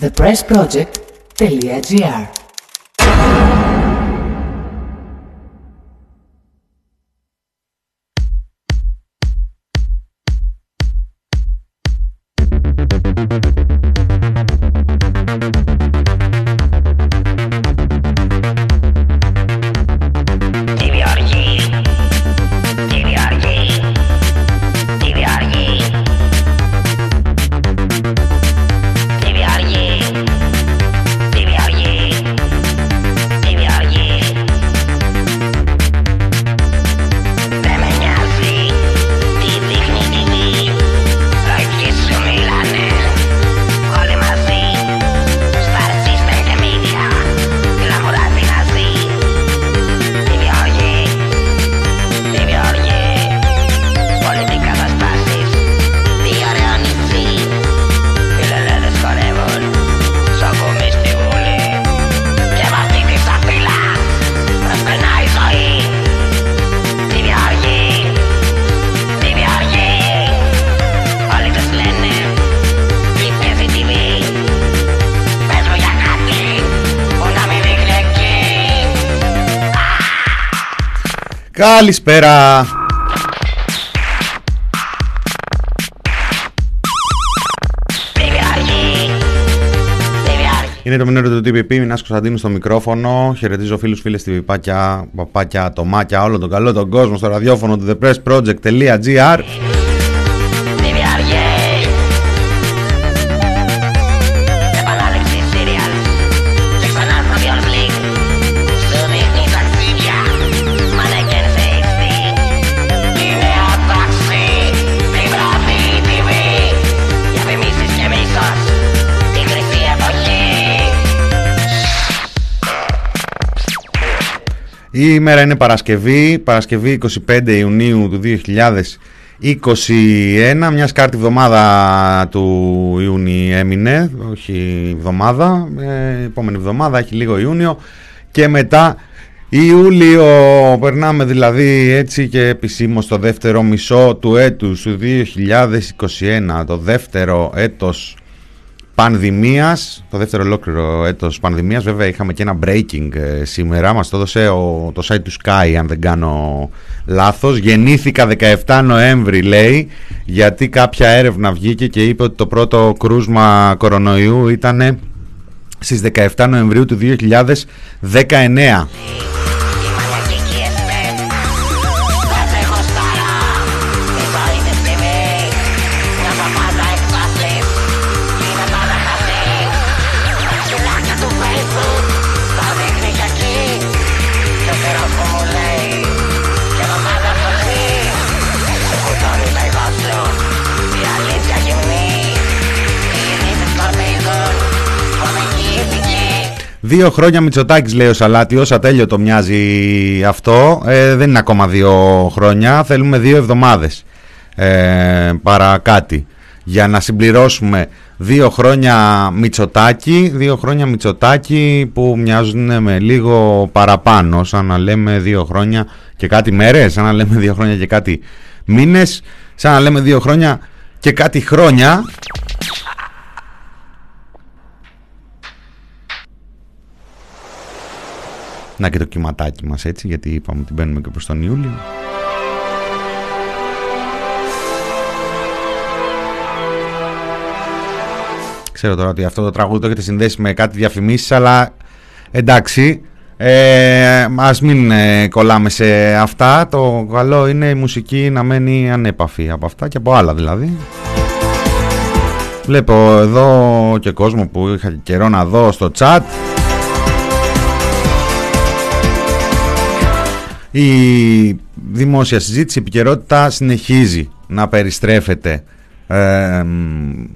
thepressproject.gr Καλησπέρα. Είναι το μηνύριο του TPP, Μινάς Κωνσταντίνου στο μικρόφωνο. Χαιρετίζω φίλους, φίλες, τη παπάκια, παπάκια, τομάκια, όλο τον καλό τον κόσμο στο ραδιόφωνο του thepressproject.gr. Η ημέρα είναι Παρασκευή, Παρασκευή 25 Ιουνίου του 2021, μιας σκάρτη εβδομάδα του Ιούνιου έμεινε, όχι εβδομάδα, ε, επόμενη εβδομάδα έχει λίγο Ιούνιο. Και μετά Ιούλιο, περνάμε δηλαδή έτσι και επισήμως το δεύτερο μισό του έτους του 2021, το δεύτερο έτος πανδημίας, το δεύτερο ολόκληρο έτος πανδημίας, βέβαια είχαμε και ένα breaking ε, σήμερα, μας το έδωσε ο, το site του Sky αν δεν κάνω λάθος, γεννήθηκα 17 Νοέμβρη λέει, γιατί κάποια έρευνα βγήκε και είπε ότι το πρώτο κρούσμα κορονοϊού ήταν στις 17 Νοεμβρίου του 2019. Δύο χρόνια Μητσοτάκης λέει ο Σαλάτιος, ατέλειωτο μοιάζει αυτό. Ε, δεν είναι ακόμα δύο χρόνια, θέλουμε δύο εβδομάδες ε, παρά κάτι. Για να συμπληρώσουμε δύο χρόνια Μητσοτάκη, δύο χρόνια Μητσοτάκη που μοιάζουν με λίγο παραπάνω, σαν να λέμε δύο χρόνια και κάτι μέρες, σαν να λέμε δύο χρόνια και κάτι μήνες, σαν να λέμε δύο χρόνια και κάτι χρόνια. Να και το κυματάκι μας έτσι γιατί είπαμε ότι μπαίνουμε και προς τον Ιούλιο. Ξέρω τώρα ότι αυτό το τραγούδι το έχετε συνδέσει με κάτι διαφημίσεις αλλά εντάξει ε, ας μην ε, κολλάμε σε αυτά. Το καλό είναι η μουσική να μένει ανέπαφη από αυτά και από άλλα δηλαδή. Βλέπω εδώ και κόσμο που είχα καιρό να δω στο chat Η δημόσια συζήτηση, η επικαιρότητα συνεχίζει να περιστρέφεται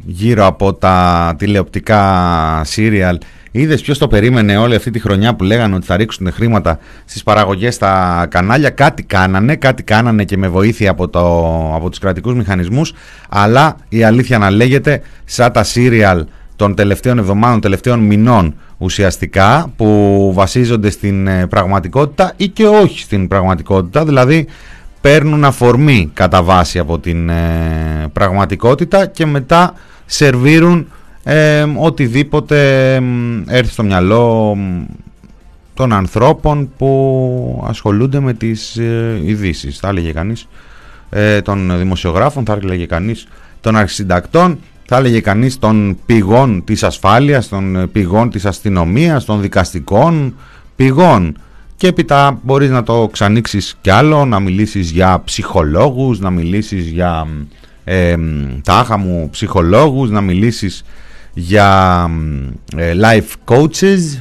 γύρω από τα τηλεοπτικά σύριαλ. Είδες ποιος το περίμενε όλη αυτή τη χρονιά που λέγανε ότι θα ρίξουν χρήματα στις παραγωγές στα κανάλια; Κάτι κάνανε, κάτι κάνανε και με βοήθεια από, το, από τους κρατικούς μηχανισμούς. Αλλά η αλήθεια να λέγεται, σαν τα σύριαλ των τελευταίων εβδομάδων, τελευταίων μηνών ουσιαστικά που βασίζονται στην ε, πραγματικότητα ή και όχι στην πραγματικότητα δηλαδή παίρνουν αφορμή κατά βάση από την ε, πραγματικότητα και μετά σερβίρουν ε, οτιδήποτε έρθει στο μυαλό των ανθρώπων που ασχολούνται με τις ε, ειδήσεις. Θα έλεγε κανείς ε, των δημοσιογράφων, θα έλεγε κανείς των αρχισυντακτών, θα έλεγε κανείς των πηγών της ασφάλειας, των πηγών της αστυνομίας, των δικαστικών πηγών. Και έπειτα μπορείς να το ξανοίξεις κι άλλο, να μιλήσεις για ψυχολόγους, να μιλήσεις για ε, τάχα μου ψυχολόγους, να μιλήσεις για ε, life coaches,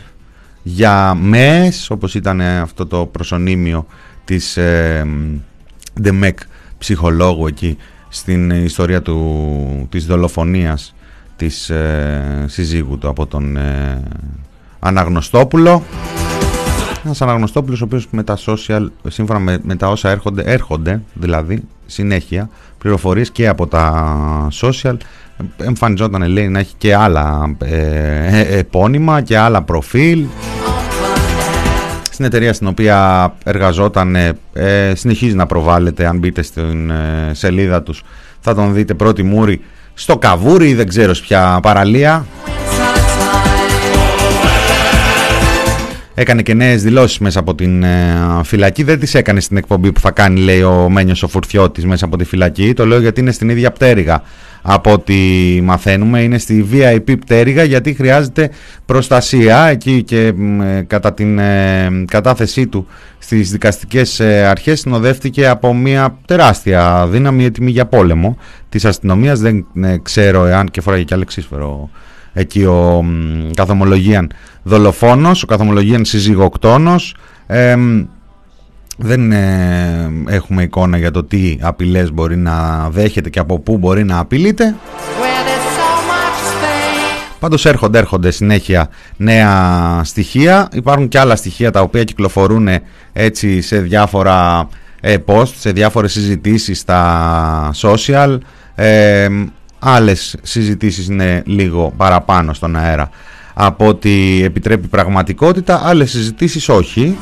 για ΜΕΣ, όπως ήταν αυτό το προσωνύμιο της ε, ΔΕΜΕΚ ψυχολόγου εκεί στην ιστορία του, της δολοφονίας της ε, συζύγου του από τον ε, Αναγνωστόπουλο. Ένας Αναγνωστόπουλος ο οποίος με τα social, σύμφωνα με, με τα όσα έρχονται, έρχονται δηλαδή συνέχεια πληροφορίες και από τα social εμφανιζόταν λέει να έχει και άλλα ε, ε, επώνυμα και άλλα προφίλ στην εταιρεία στην οποία εργαζόταν ε, συνεχίζει να προβάλλεται αν μπείτε στην ε, σελίδα τους θα τον δείτε πρώτη μούρη στο καβούρι ή δεν ξέρω ποια παραλία Έκανε και νέες δηλώσεις μέσα από την ε, φυλακή. Δεν τις έκανε στην εκπομπή που θα κάνει, λέει ο Μένιος ο Φουρτιώτης μέσα από τη φυλακή. Το λέω γιατί είναι στην ίδια πτέρυγα από ό,τι μαθαίνουμε. Είναι στη VIP πτέρυγα γιατί χρειάζεται προστασία εκεί και ε, κατά την ε, κατάθεσή του στις δικαστικές αρχές συνοδεύτηκε από μια τεράστια δύναμη έτοιμη για πόλεμο της αστυνομίας. Δεν ξέρω εάν και φοράγε και αλεξίσφαιρο εκεί ο καθομολογίαν δολοφόνος, ο καθομολογίαν συζυγοκτόνος. Δεν ε, έχουμε εικόνα για το τι απειλές μπορεί να δέχεται και από πού μπορεί να απειλείται. Πάντως έρχονται, έρχονται συνέχεια νέα στοιχεία. Υπάρχουν και άλλα στοιχεία τα οποία κυκλοφορούν έτσι σε διάφορα ε, post, σε διάφορες συζητήσεις στα social. Ε, Άλλες συζητήσεις είναι λίγο παραπάνω στον αέρα από ότι επιτρέπει πραγματικότητα, άλλες συζητήσεις όχι.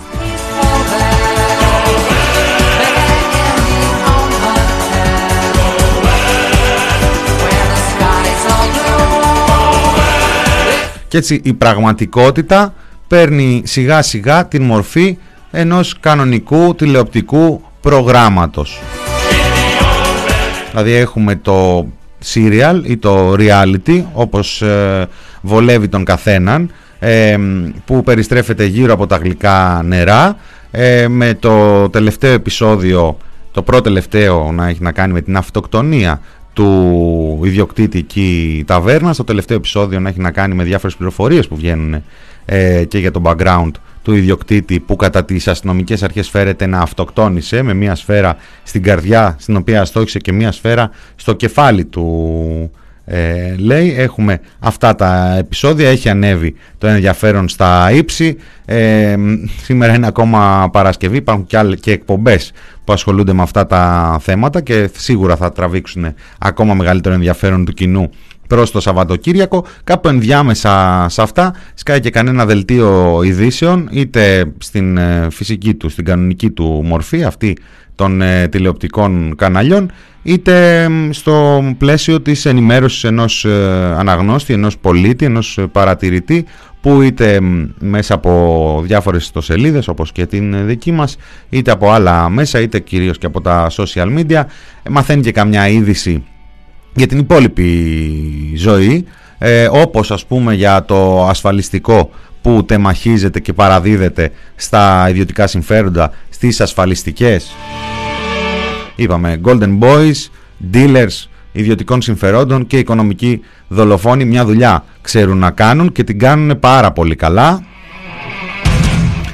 Και έτσι η πραγματικότητα παίρνει σιγά σιγά την μορφή ενός κανονικού τηλεοπτικού προγράμματος. Δηλαδή έχουμε το serial ή το reality όπως ε, βολεύει τον καθέναν ε, που περιστρέφεται γύρω από τα γλυκά νερά ε, με το τελευταίο επεισόδιο το πρώτο τελευταίο να έχει να κάνει με την αυτοκτονία του ιδιοκτήτη εκεί ταβέρνας. Το τελευταίο επεισόδιο να έχει να κάνει με διάφορες πληροφορίες που βγαίνουν και για το background του ιδιοκτήτη που κατά τις αστυνομικές αρχές φέρεται να αυτοκτόνησε με μια σφαίρα στην καρδιά στην οποία αστόχησε και μια σφαίρα στο κεφάλι του ε, λέει έχουμε αυτά τα επεισόδια έχει ανέβει το ενδιαφέρον στα ύψη. Ε, σήμερα είναι ακόμα Παρασκευή υπάρχουν και, άλλες, και εκπομπές που ασχολούνται με αυτά τα θέματα και σίγουρα θα τραβήξουν ακόμα μεγαλύτερο ενδιαφέρον του κοινού προς το Σαββατοκύριακο. Κάπου ενδιάμεσα σε αυτά σκάει και κανένα δελτίο ειδήσεων είτε στην ε, φυσική του, στην κανονική του μορφή αυτή των ε, τηλεοπτικών καναλιών είτε στο πλαίσιο της ενημέρωσης ενός ε, αναγνώστη, ενός πολίτη, ενός παρατηρητή που είτε μέσα από διάφορες ιστοσελίδες όπως και την δική μας είτε από άλλα μέσα είτε κυρίως και από τα social media μαθαίνει και καμιά είδηση για την υπόλοιπη ζωή ε, όπως ας πούμε για το ασφαλιστικό που τεμαχίζεται και παραδίδεται στα ιδιωτικά συμφέροντα στις ασφαλιστικές είπαμε Golden Boys, dealers ιδιωτικών συμφερόντων και οικονομικοί δολοφόνοι μια δουλειά ξέρουν να κάνουν και την κάνουν πάρα πολύ καλά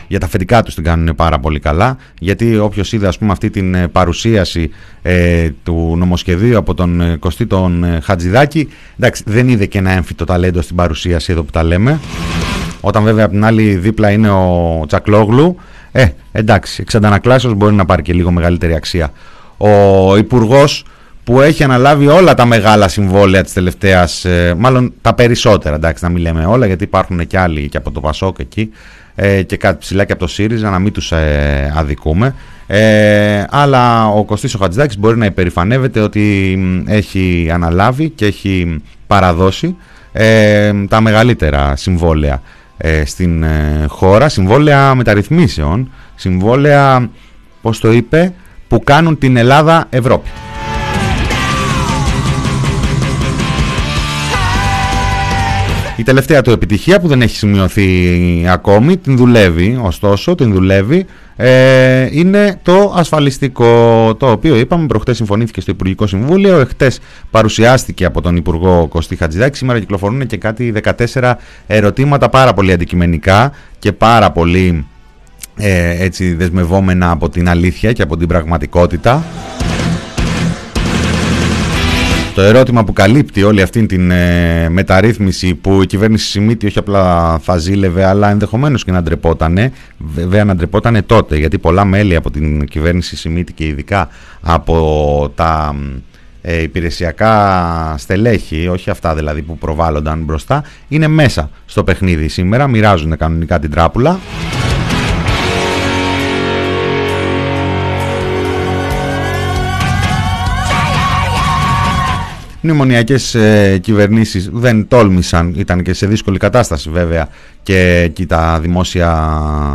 για τα αφεντικά τους την κάνουν πάρα πολύ καλά γιατί όποιος είδε ας πούμε αυτή την ε, παρουσίαση ε, του νομοσχεδίου από τον ε, Κωστή τον ε, Χατζηδάκη εντάξει δεν είδε και ένα έμφυτο ταλέντο στην παρουσίαση εδώ που τα λέμε. Όταν βέβαια από την άλλη δίπλα είναι ο Τσακλόγλου ε εντάξει εξ μπορεί να πάρει και λίγο μεγαλύτερη αξία. Ο υπουργός που έχει αναλάβει όλα τα μεγάλα συμβόλαια της τελευταίας, μάλλον τα περισσότερα, εντάξει να μην λέμε όλα γιατί υπάρχουν και άλλοι και από το Πασόκ εκεί, ε, και κάτι ψηλά και από το ΣΥΡΙΖΑ να μην τους ε, αδικούμε. Ε, αλλά ο Κωστής ο Χατζηδάκης μπορεί να υπερηφανεύεται ότι έχει αναλάβει και έχει παραδώσει ε, τα μεγαλύτερα συμβόλαια ε, στην χώρα, συμβόλαια μεταρρυθμίσεων, συμβόλαια, πώς το είπε, που κάνουν την Ελλάδα Ευρώπη. Η τελευταία του επιτυχία που δεν έχει σημειωθεί ακόμη, την δουλεύει, ωστόσο την δουλεύει, ε, είναι το ασφαλιστικό, το οποίο είπαμε προχτές συμφωνήθηκε στο Υπουργικό Συμβούλιο, εχθές παρουσιάστηκε από τον Υπουργό Κωστή Χατζηδάκη, σήμερα κυκλοφορούν και κάτι 14 ερωτήματα πάρα πολύ αντικειμενικά και πάρα πολύ ε, έτσι δεσμευόμενα από την αλήθεια και από την πραγματικότητα. Το ερώτημα που καλύπτει όλη αυτή την ε, μεταρρύθμιση που η κυβέρνηση Σιμίτη όχι απλά θα ζήλευε αλλά ενδεχομένως και να ντρεπότανε, βέβαια να ντρεπότανε τότε γιατί πολλά μέλη από την κυβέρνηση Σιμίτη και ειδικά από τα ε, υπηρεσιακά στελέχη, όχι αυτά δηλαδή που προβάλλονταν μπροστά, είναι μέσα στο παιχνίδι σήμερα, μοιράζουν κανονικά την τράπουλα. Μνημονιακές ε, κυβερνήσεις δεν τόλμησαν, ήταν και σε δύσκολη κατάσταση βέβαια και εκεί τα δημόσια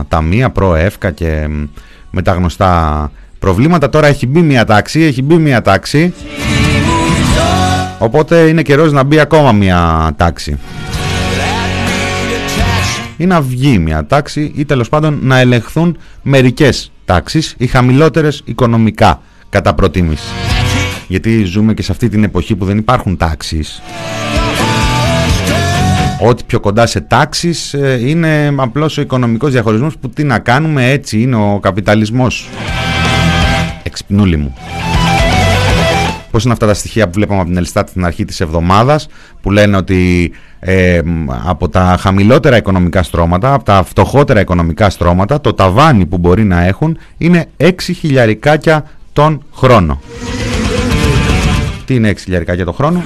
ταμεία, προεύκα και με τα γνωστά προβλήματα. Τώρα έχει μπει μια τάξη, έχει μπει μια τάξη, οπότε είναι καιρός να μπει ακόμα μια τάξη. Ή να βγει μια τάξη ή τέλος πάντων να ελεγχθούν μερικές τάξεις, οι χαμηλότερες οικονομικά κατά προτίμηση γιατί ζούμε και σε αυτή την εποχή που δεν υπάρχουν τάξεις. Ό,τι πιο κοντά σε τάξεις ε, είναι απλώς ο οικονομικός διαχωρισμός που τι να κάνουμε έτσι είναι ο καπιταλισμός. Εξυπνούλη μου. Πώς είναι αυτά τα στοιχεία που βλέπαμε από την Ελστάτ την αρχή της εβδομάδας που λένε ότι ε, από τα χαμηλότερα οικονομικά στρώματα, από τα φτωχότερα οικονομικά στρώματα το ταβάνι που μπορεί να έχουν είναι 6 χιλιαρικάκια τον χρόνο. Τι είναι 6 για το χρόνο.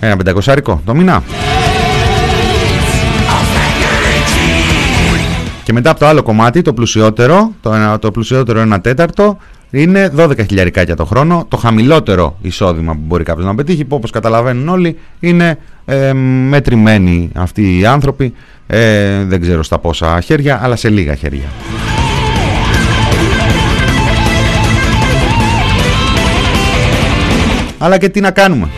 Ένα πεντακοσάρικο το μήνα. Και μετά από το άλλο κομμάτι, το πλουσιότερο, το, το πλουσιότερο ένα τέταρτο, είναι 12 χιλιαρικάκια το χρόνο. Το χαμηλότερο εισόδημα που μπορεί κάποιος να πετύχει, που όπως καταλαβαίνουν όλοι, είναι ε, μετρημένοι αυτοί οι άνθρωποι ε, δεν ξέρω στα πόσα χέρια, αλλά σε λίγα χέρια. Αλλά και τι να κάνουμε.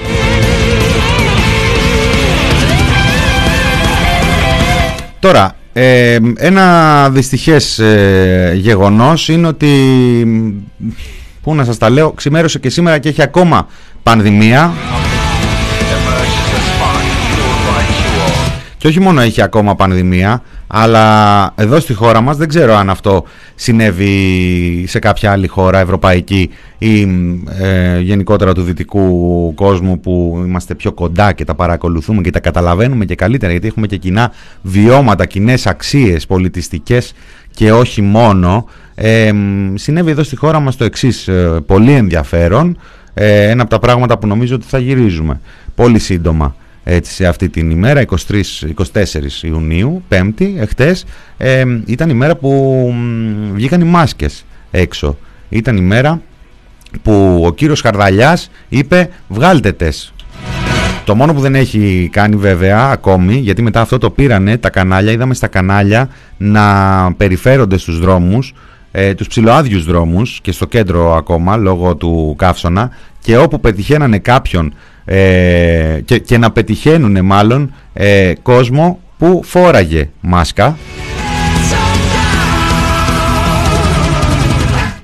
Τώρα, ε, ένα δυστυχές ε, γεγονός είναι ότι, πού να σας τα λέω, ξημέρωσε και σήμερα και έχει ακόμα πανδημία. Και όχι μόνο έχει ακόμα πανδημία, αλλά εδώ στη χώρα μας δεν ξέρω αν αυτό συνέβη σε κάποια άλλη χώρα ευρωπαϊκή ή ε, γενικότερα του δυτικού κόσμου που είμαστε πιο κοντά και τα παρακολουθούμε και τα καταλαβαίνουμε και καλύτερα γιατί έχουμε και κοινά βιώματα, κοινές αξίες πολιτιστικές και όχι μόνο. Ε, συνέβη εδώ στη χώρα μας το εξής ε, πολύ ενδιαφέρον, ε, ένα από τα πράγματα που νομίζω ότι θα γυρίζουμε πολύ σύντομα έτσι, σε αυτή την ημέρα, 23, 24 Ιουνίου, Πέμπτη, εχθές, ε, ήταν η μέρα που βγήκαν οι μάσκες έξω. Ήταν η μέρα που ο κύριος Χαρδαλιάς είπε βγάλτε τες. Το μόνο που δεν έχει κάνει βέβαια ακόμη, γιατί μετά αυτό το πήρανε τα κανάλια, είδαμε στα κανάλια να περιφέρονται στους δρόμους, ε, τους ψηλοάδιους δρόμους και στο κέντρο ακόμα λόγω του καύσωνα και όπου πετυχαίνανε κάποιον ε, και, και να πετυχαίνουν μάλλον ε, κόσμο που φόραγε μάσκα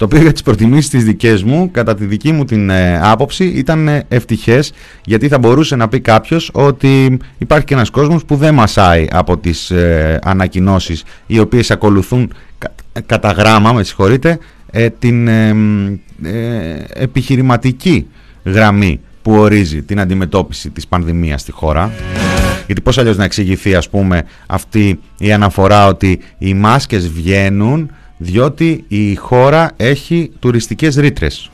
το οποίο για τις προτιμήσεις τις δικές μου κατά τη δική μου την ε, άποψη ήταν ε, ευτυχές γιατί θα μπορούσε να πει κάποιος ότι υπάρχει και ένας κόσμος που δεν μασάει από τις ε, ανακοινώσεις οι οποίες ακολουθούν κατά γράμμα με συγχωρείτε την επιχειρηματική γραμμή που ορίζει την αντιμετώπιση της πανδημίας στη χώρα. Γιατί πώς αλλιώς να εξηγηθεί ας πούμε αυτή η αναφορά ότι οι μάσκες βγαίνουν διότι η χώρα έχει τουριστικές ρήτρες.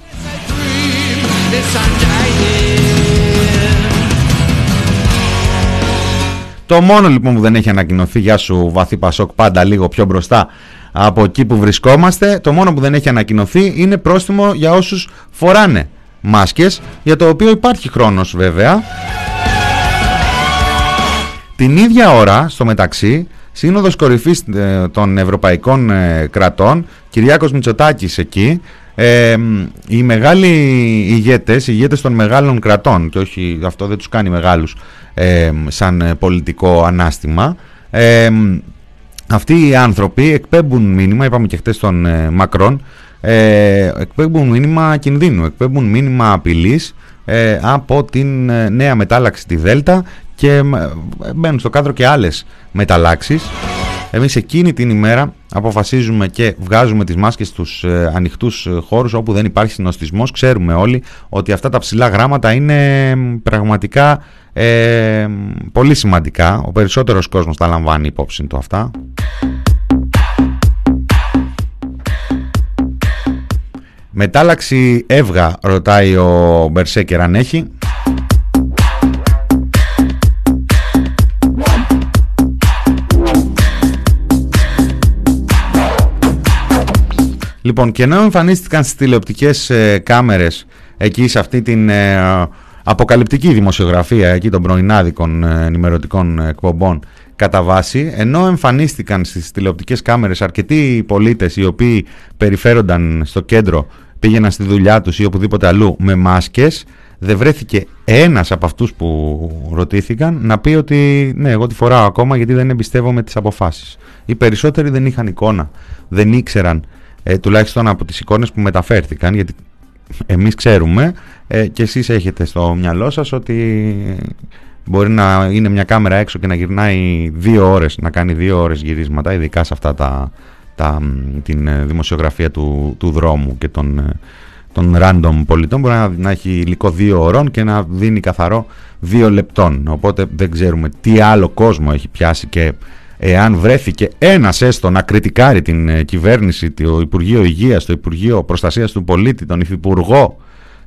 Το μόνο λοιπόν που δεν έχει ανακοινωθεί, για σου βαθύ Πασόκ πάντα λίγο πιο μπροστά από εκεί που βρισκόμαστε. Το μόνο που δεν έχει ανακοινωθεί είναι πρόστιμο για όσους φοράνε μάσκες, για το οποίο υπάρχει χρόνος βέβαια. Την ίδια ώρα, στο μεταξύ, Σύνοδος Κορυφής ε, των Ευρωπαϊκών ε, Κρατών, Κυριάκος Μητσοτάκης εκεί, ε, οι μεγάλοι ηγέτες, οι ηγέτες των μεγάλων κρατών, και όχι αυτό δεν τους κάνει μεγάλους ε, σαν πολιτικό ανάστημα, ε, αυτοί οι άνθρωποι εκπέμπουν μήνυμα, είπαμε και χτες τον ε, Μακρόν, ε, εκπέμπουν μήνυμα κινδύνου, εκπέμπουν μήνυμα απειλής ε, από την νέα μετάλλαξη τη Δέλτα και μπαίνουν στο κάδρο και άλλες μεταλλάξεις. Εμείς εκείνη την ημέρα αποφασίζουμε και βγάζουμε τις μάσκες στους ε, ανοιχτούς ε, χώρους όπου δεν υπάρχει συνοστισμός. Ξέρουμε όλοι ότι αυτά τα ψηλά γράμματα είναι πραγματικά ε, πολύ σημαντικά. Ο περισσότερος κόσμος τα λαμβάνει υπόψη του αυτά. Μετάλλαξη έβγα ρωτάει ο Μπερσέκερ αν έχει. Λοιπόν, και ενώ εμφανίστηκαν στις τηλεοπτικές ε, κάμερες εκεί σε αυτή την ε, αποκαλυπτική δημοσιογραφία εκεί των πρωινάδικων ε, ενημερωτικών εκπομπών κατά βάση, ενώ εμφανίστηκαν στις τηλεοπτικές κάμερες αρκετοί πολίτες οι οποίοι περιφέρονταν στο κέντρο, πήγαιναν στη δουλειά τους ή οπουδήποτε αλλού με μάσκες, δεν βρέθηκε ένας από αυτούς που ρωτήθηκαν να πει ότι ναι, εγώ τη φοράω ακόμα γιατί δεν εμπιστεύομαι τις αποφάσεις. Οι περισσότεροι δεν είχαν εικόνα, δεν ήξεραν ε, τουλάχιστον από τις εικόνες που μεταφέρθηκαν γιατί εμείς ξέρουμε ε, και εσείς έχετε στο μυαλό σας ότι μπορεί να είναι μια κάμερα έξω και να γυρνάει δύο ώρες, να κάνει δύο ώρες γυρίσματα, ειδικά σε αυτά τα, τα, την ε, δημοσιογραφία του, του δρόμου και των, ε, των random πολιτών μπορεί να, να έχει υλικό δύο ώρων και να δίνει καθαρό δύο λεπτών. Οπότε δεν ξέρουμε τι άλλο κόσμο έχει πιάσει και εάν βρέθηκε ένας έστω να κριτικάρει την ε, κυβέρνηση, το Υπουργείο Υγείας, το Υπουργείο Προστασίας του Πολίτη, τον Υφυπουργό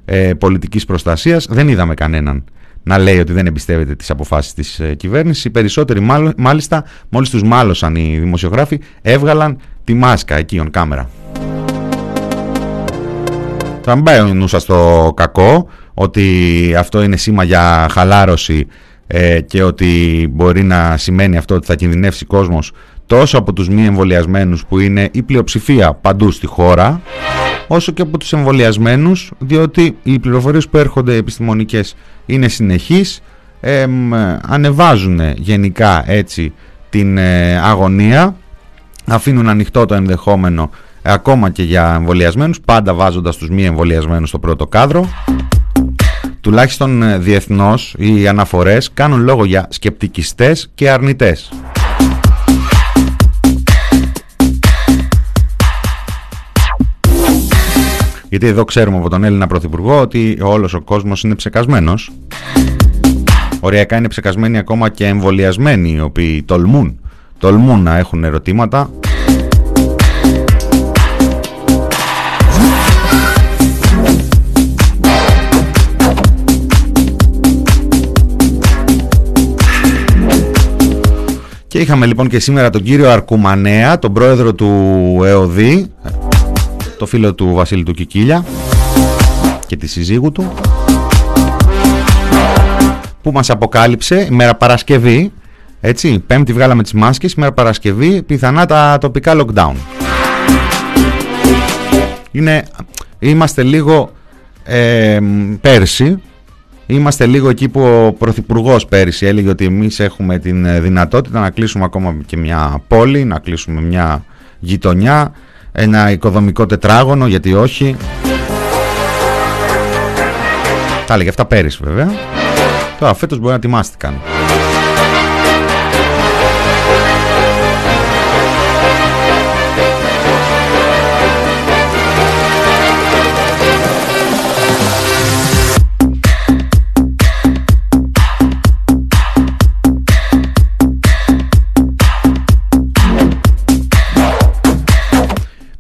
ε, Πολιτικής Προστασίας, δεν είδαμε κανέναν να λέει ότι δεν εμπιστεύεται τις αποφάσεις της ε, κυβέρνησης. Οι περισσότεροι μάλιστα, μόλις τους μάλωσαν οι δημοσιογράφοι, έβγαλαν τη μάσκα εκεί on κάμερα. Θα μην πάει ο στο κακό, ότι αυτό είναι σήμα για χαλάρωση ε, και ότι μπορεί να σημαίνει αυτό ότι θα κινδυνεύσει κόσμος τόσο από τους μη εμβολιασμένους που είναι η πλειοψηφία παντού στη χώρα όσο και από τους εμβολιασμένους, διότι οι πληροφορίες που έρχονται επιστημονικές είναι συνεχείς ε, ανεβάζουν γενικά έτσι την ε, αγωνία αφήνουν ανοιχτό το ενδεχόμενο ακόμα και για εμβολιασμένους, πάντα βάζοντας τους μη εμβολιασμένους στο πρώτο κάδρο τουλάχιστον ε, διεθνώς οι αναφορές κάνουν λόγο για σκεπτικιστές και αρνητές. Γιατί εδώ ξέρουμε από τον Έλληνα Πρωθυπουργό ότι όλος ο κόσμος είναι ψεκασμένος. Οριακά είναι ψεκασμένοι ακόμα και εμβολιασμένοι οι οποίοι τολμούν, τολμούν να έχουν ερωτήματα Και είχαμε λοιπόν και σήμερα τον κύριο Αρκουμανέα, τον πρόεδρο του ΕΟΔΗ, το φίλο του Βασίλη του Κικίλια και τη συζύγου του, που μας αποκάλυψε ημέρα Παρασκευή, έτσι, πέμπτη βγάλαμε τις μάσκες, ημέρα Παρασκευή, πιθανά τα τοπικά lockdown. Είναι, είμαστε λίγο ε, πέρσι, Είμαστε λίγο εκεί που ο Πρωθυπουργός πέρυσι έλεγε ότι εμείς έχουμε την ε, δυνατότητα να κλείσουμε ακόμα και μια πόλη, να κλείσουμε μια γειτονιά, ένα οικοδομικό τετράγωνο, γιατί όχι. Τα έλεγε αυτά πέρυσι βέβαια. Τώρα φέτος μπορεί να τιμάστηκαν.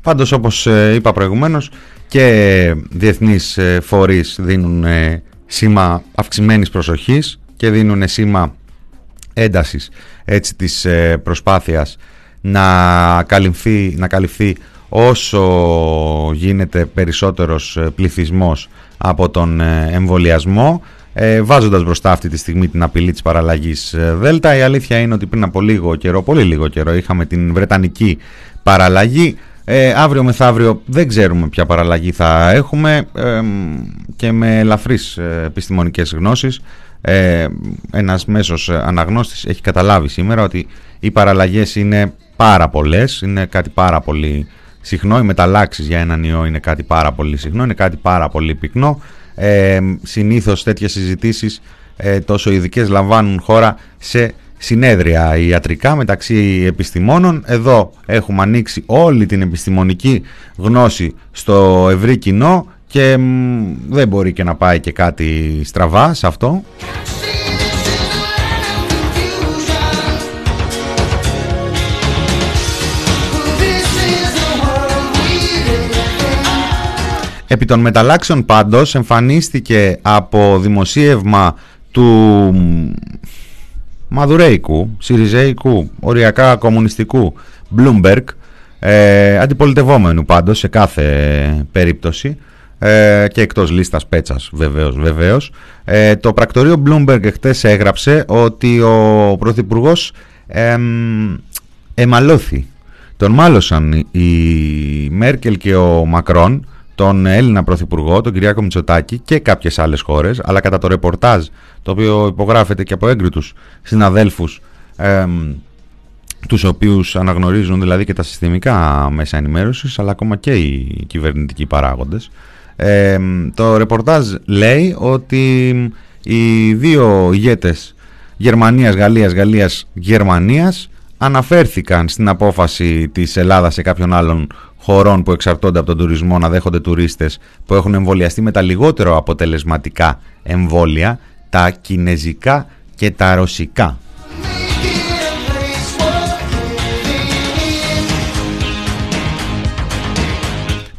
Πάντως όπως ε, είπα προηγουμένως και διεθνείς ε, φορείς δίνουν ε, σήμα αυξημένης προσοχής και δίνουν σήμα έντασης έτσι της προσπάθειας να καλυφθεί, να καλυφθεί όσο γίνεται περισσότερος πληθυσμός από τον εμβολιασμό ε, βάζοντας μπροστά αυτή τη στιγμή την απειλή της παραλλαγής Δέλτα. Η αλήθεια είναι ότι πριν από λίγο καιρό, πολύ λίγο καιρό, είχαμε την Βρετανική παραλλαγή. Ε, αύριο μεθαύριο δεν ξέρουμε ποια παραλλαγή θα έχουμε και με ελαφρείς ε, επιστημονικές γνώσεις ε, ένας μέσος αναγνώστης έχει καταλάβει σήμερα ότι οι παραλλαγές είναι πάρα πολλές, είναι κάτι πάρα πολύ συχνό, οι μεταλλάξεις για έναν ιό είναι κάτι πάρα πολύ συχνό, είναι κάτι πάρα πολύ πυκνό. Ε, συνήθως τέτοιες συζητήσεις ε, τόσο ειδικές λαμβάνουν χώρα σε συνέδρια ιατρικά μεταξύ επιστημόνων. Εδώ έχουμε ανοίξει όλη την επιστημονική γνώση στο ευρύ κοινό και δεν μπορεί και να πάει και κάτι στραβά σε αυτό. Επί των μεταλλάξεων πάντως εμφανίστηκε από δημοσίευμα του Μαδουρέικου, Σιριζέικου, οριακά κομμουνιστικού Bloomberg, ε, αντιπολιτευόμενου πάντως σε κάθε περίπτωση ε, και εκτός λίστας πέτσας βεβαίως, βεβαίως. Ε, το πρακτορείο Bloomberg χτες έγραψε ότι ο Πρωθυπουργός ε, εμαλώθη. Τον μάλωσαν η Μέρκελ και ο Μακρόν τον Έλληνα Πρωθυπουργό, τον Κυριάκο Μητσοτάκη και κάποιες άλλες χώρες, αλλά κατά το ρεπορτάζ, το οποίο υπογράφεται και από έγκριτους συναδέλφους, ε, τους οποίους αναγνωρίζουν δηλαδή και τα συστημικά μέσα ενημέρωσης, αλλά ακόμα και οι κυβερνητικοί παράγοντες. Ε, το ρεπορτάζ λέει ότι οι δύο ηγέτες Γερμανίας, Γαλλίας, Γαλλίας, Γερμανίας αναφέρθηκαν στην απόφαση της Ελλάδας σε κάποιον άλλον χωρών που εξαρτώνται από τον τουρισμό να δέχονται τουρίστες που έχουν εμβολιαστεί με τα λιγότερο αποτελεσματικά εμβόλια, τα κινέζικα και τα ρωσικά.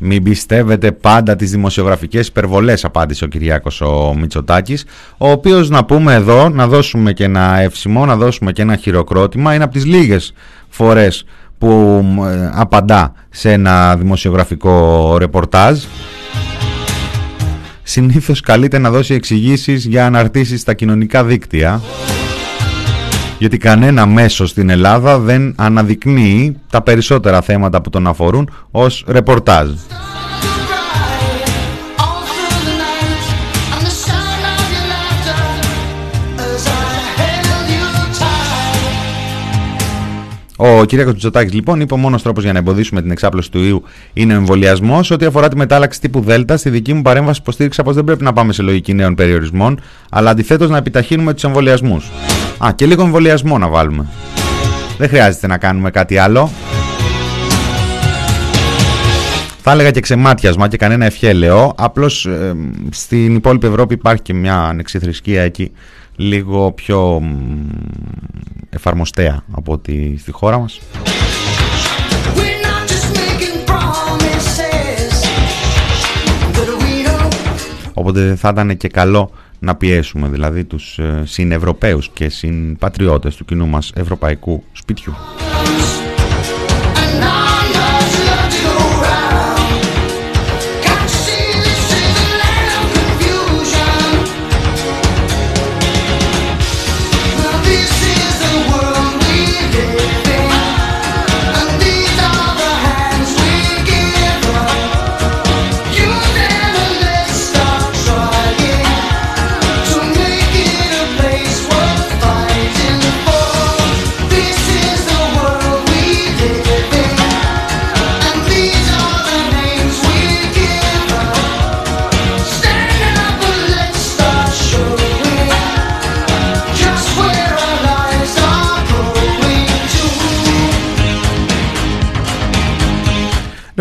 Μην πιστεύετε πάντα τις δημοσιογραφικές υπερβολές, απάντησε ο Κυριάκος ο Μητσοτάκης, ο οποίος να πούμε εδώ, να δώσουμε και ένα εύσημο, να δώσουμε και ένα χειροκρότημα, είναι από τις λίγες φορές που ε, απαντά σε ένα δημοσιογραφικό ρεπορτάζ. Συνήθως καλείται να δώσει εξηγήσεις για αναρτήσεις στα κοινωνικά δίκτυα γιατί κανένα μέσο στην Ελλάδα δεν αναδεικνύει τα περισσότερα θέματα που τον αφορούν ως ρεπορτάζ. Ο κ. Μητσοτάκη λοιπόν είπε: Ο μόνος τρόπος για να εμποδίσουμε την εξάπλωση του ιού είναι ο εμβολιασμός. Ό,τι αφορά τη μετάλλαξη τύπου Δέλτα, στη δική μου παρέμβαση υποστήριξα πως δεν πρέπει να πάμε σε λογική νέων περιορισμών, αλλά αντιθέτως να επιταχύνουμε τους εμβολιασμούς. Α, και λίγο εμβολιασμό να βάλουμε. Δεν χρειάζεται να κάνουμε κάτι άλλο. Θα έλεγα και ξεμάτιασμα και κανένα ευχέλαιο. Απλώς ε, στην υπόλοιπη Ευρώπη υπάρχει και μια ανεξιθρησκεία εκεί λίγο πιο εφαρμοστέα από ότι στη χώρα μας. Οπότε θα ήταν και καλό να πιέσουμε δηλαδή τους ε, συνευρωπαίους και συμπατριώτες του κοινού μας ευρωπαϊκού σπιτιού.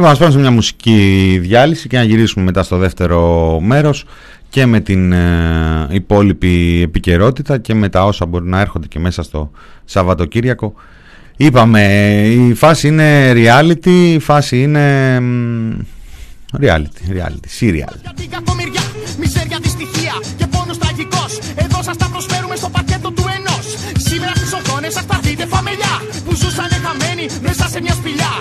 Λοιπόν, ας πάμε σε μια μουσική διάλυση και να γυρίσουμε μετά στο δεύτερο μέρος και με την ε, υπόλοιπη επικαιρότητα και με τα όσα μπορεί να έρχονται και μέσα στο Σαββατοκύριακο. Είπαμε, η φάση είναι reality, η φάση είναι reality, reality, serial. Μιζέρια δυστυχία και πόνος τραγικός Εδώ σας τα προσφέρουμε στο πακέτο του ενός Σήμερα στις οθόνες σας θα δείτε φαμελιά που ζούσαν χαμένοι μέσα σε μια σπηλιά.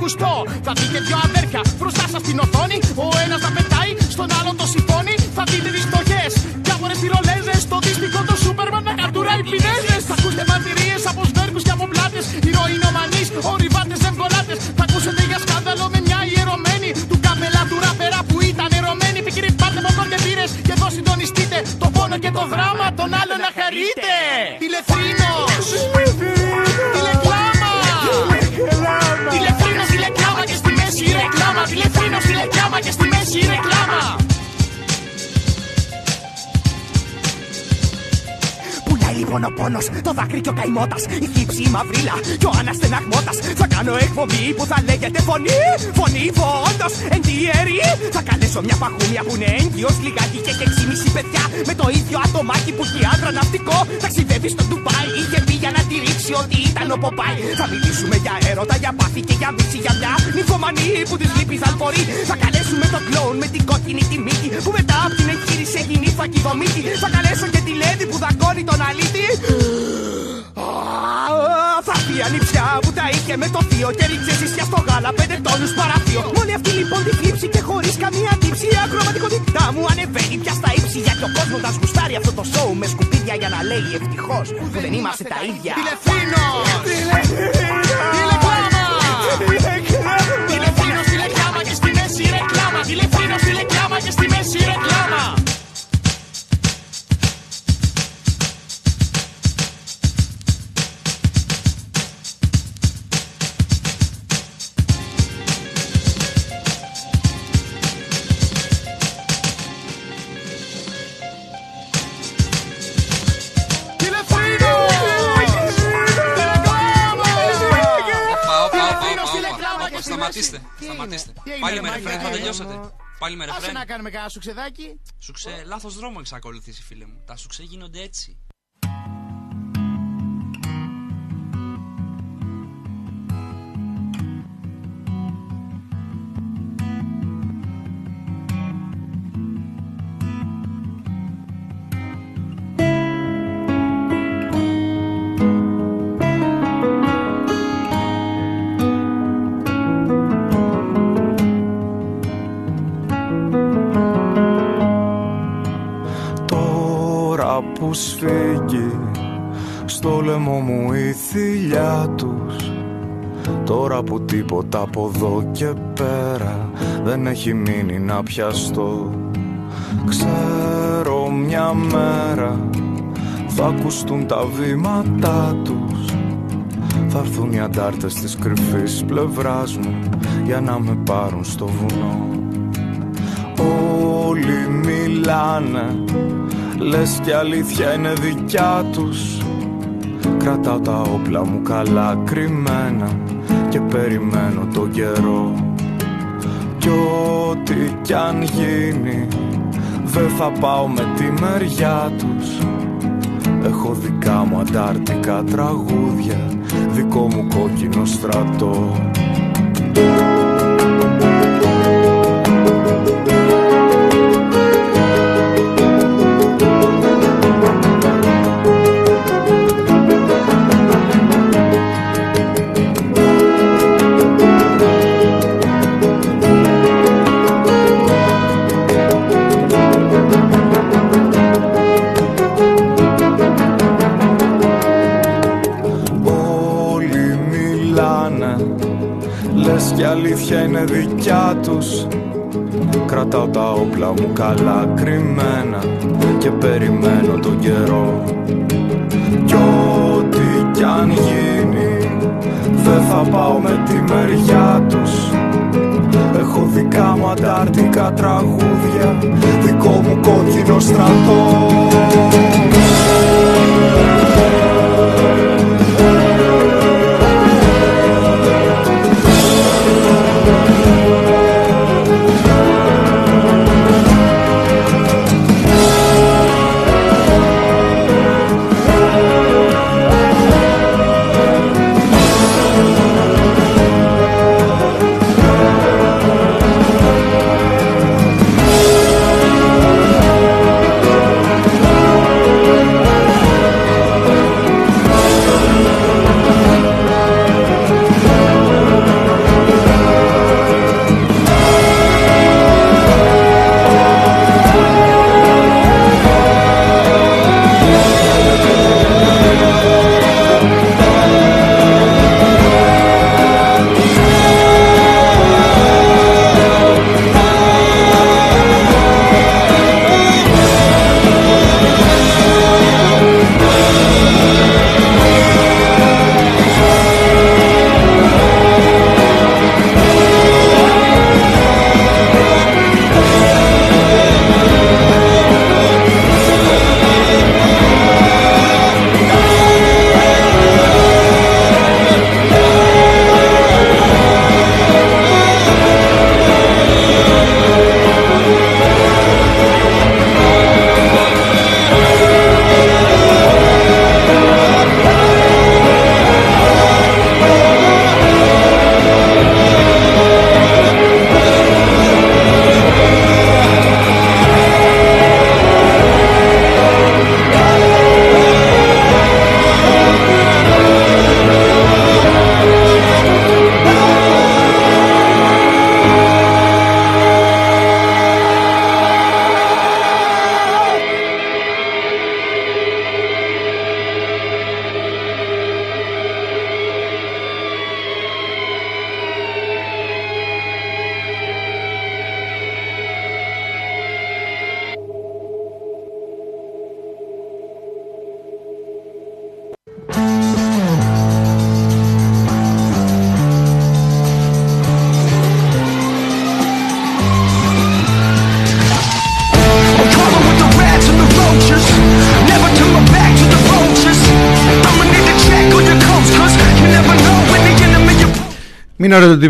Πρώην του κουστό. Θα δείτε δυο αδέρφια μπροστά σας στην οθόνη. Ο ένας θα πετάει, στον άλλον το συμφώνει. Θα δείτε λοιπόν ο πόνο, το δάκρυ και ο καημότας. Η θύψη, η μαυρίλα και ο αναστεναγμότας. Θα κάνω εκπομπή που θα λέγεται φωνή. Φωνή φόντος, εν Θα καλέσω μια παχούμια που είναι έγκυος λιγάκι και έχει εξήμιση παιδιά. Με το ίδιο ατομάκι που έχει άντρα ναυτικό. Ταξιδεύει στο Ντουμπάι. Είχε πει για να τη ρίξει ότι ήταν ο Ποπάι. Θα μιλήσουμε για έρωτα, για πάθη και για μίση για μια νυφομανή που της λείπεις θαλπορεί. Θα καλέσουμε τον κλόουν με την κόκκινη τη μύτη που μετά από την εγχείρηση έγινε φακιδομήτη. Θα καλέσω και τη λέδη που δαγκώνει τον αλήτη. Θα έρθει η ανιψιά που τα είχε με το θείο και ρίξε ζησιά στο γάλα πέντε τόνους παραθείο. Μόλι αυτή λοιπόν τη θλίψη και χωρίς καμία τύψη η ακροματικότητά μου ανεβαίνει πια στα ύψη γιατί ο κόσμος τα γουστάρει αυτό το σοου με σκουπίδια για να λέει ευτυχώς που δεν είμαστε τα ίδια. Τηλεφρύνος! Τηλεκλάμα! Τηλεφρύνος, τηλεκλάμα και στη μέση ρεκλάμα Τηλεφρύνος, τηλεκλάμα και στη μέση ρεκλάμα Σταματήστε. Σταματήστε. Πάλι με ρεφρέν θα τελειώσετε. Πάλι με ρεφρέν. να κάνουμε κανένα σουξεδάκι. Σουξέ, λάθος δρόμο έχει ακολουθήσει, φίλε μου. Τα σουξέ γίνονται έτσι. Τώρα που τίποτα από εδώ και πέρα δεν έχει μείνει να πιαστώ. Ξέρω μια μέρα θα ακουστούν τα βήματά τους. Θα έρθουν οι αντάρτες της κρυφής πλευράς μου για να με πάρουν στο βουνό. Όλοι μιλάνε Λες κι αλήθεια είναι δικιά τους. Κρατάω τα όπλα μου καλά κρυμμένα Και περιμένω το καιρό. Κι ό,τι κι αν γίνει Δεν θα πάω με τη μεριά τους. Έχω δικά μου αντάρτικα τραγούδια Δικό μου κόκκινο στρατό τα όπλα μου καλά κρυμμένα Και περιμένω τον καιρό. Κι ό,τι κι αν γίνει Δεν θα πάω με τη μεριά τους. Έχω δικά μου αντάρτικα τραγούδια Δικό μου κόκκινο στρατό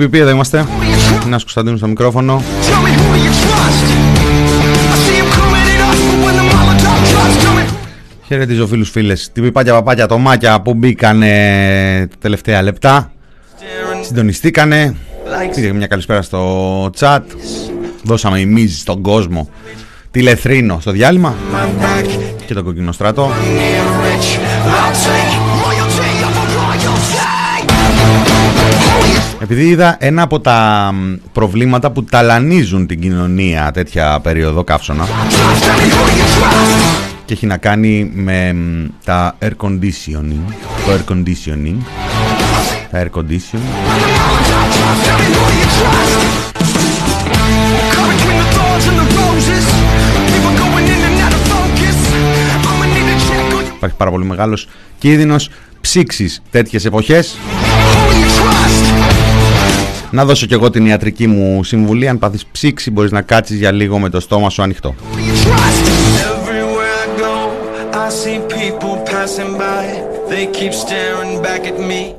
Μην ωραίο το TPP, εδώ είμαστε. Νάς Κωνσταντίνου στο μικρόφωνο. Χαιρετίζω φίλους φίλες. Τυπιπάκια παπάκια τομάκια που μπήκανε τα τελευταία λεπτά. Συντονιστήκανε. Πήρε μια καλησπέρα στο chat. Δώσαμε ημίζεις στον κόσμο. Τη Λεθρίνο στο διάλειμμα. Και τον κοκκινό στράτο. Επειδή είδα ένα από τα προβλήματα που ταλανίζουν την κοινωνία τέτοια περίοδο καύσωνα και έχει να κάνει με τα air conditioning, το air conditioning, τα air conditioning. Υπάρχει πάρα πολύ μεγάλος κίνδυνος ψήξεις τέτοιες εποχές να δώσω κι εγώ την ιατρική μου συμβουλή. Αν πάθεις ψήξη μπορείς να κάτσεις για λίγο με το στόμα σου ανοιχτό.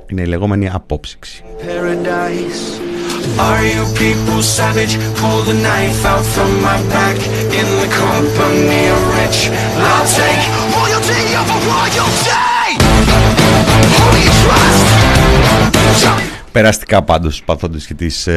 Είναι η λεγόμενη απόψυξη. Are you people savage? Pull the knife out from my back In the company of rich I'll take royalty over royalty Who do you trust? Περαστικά πάντως στους παθόντες και τις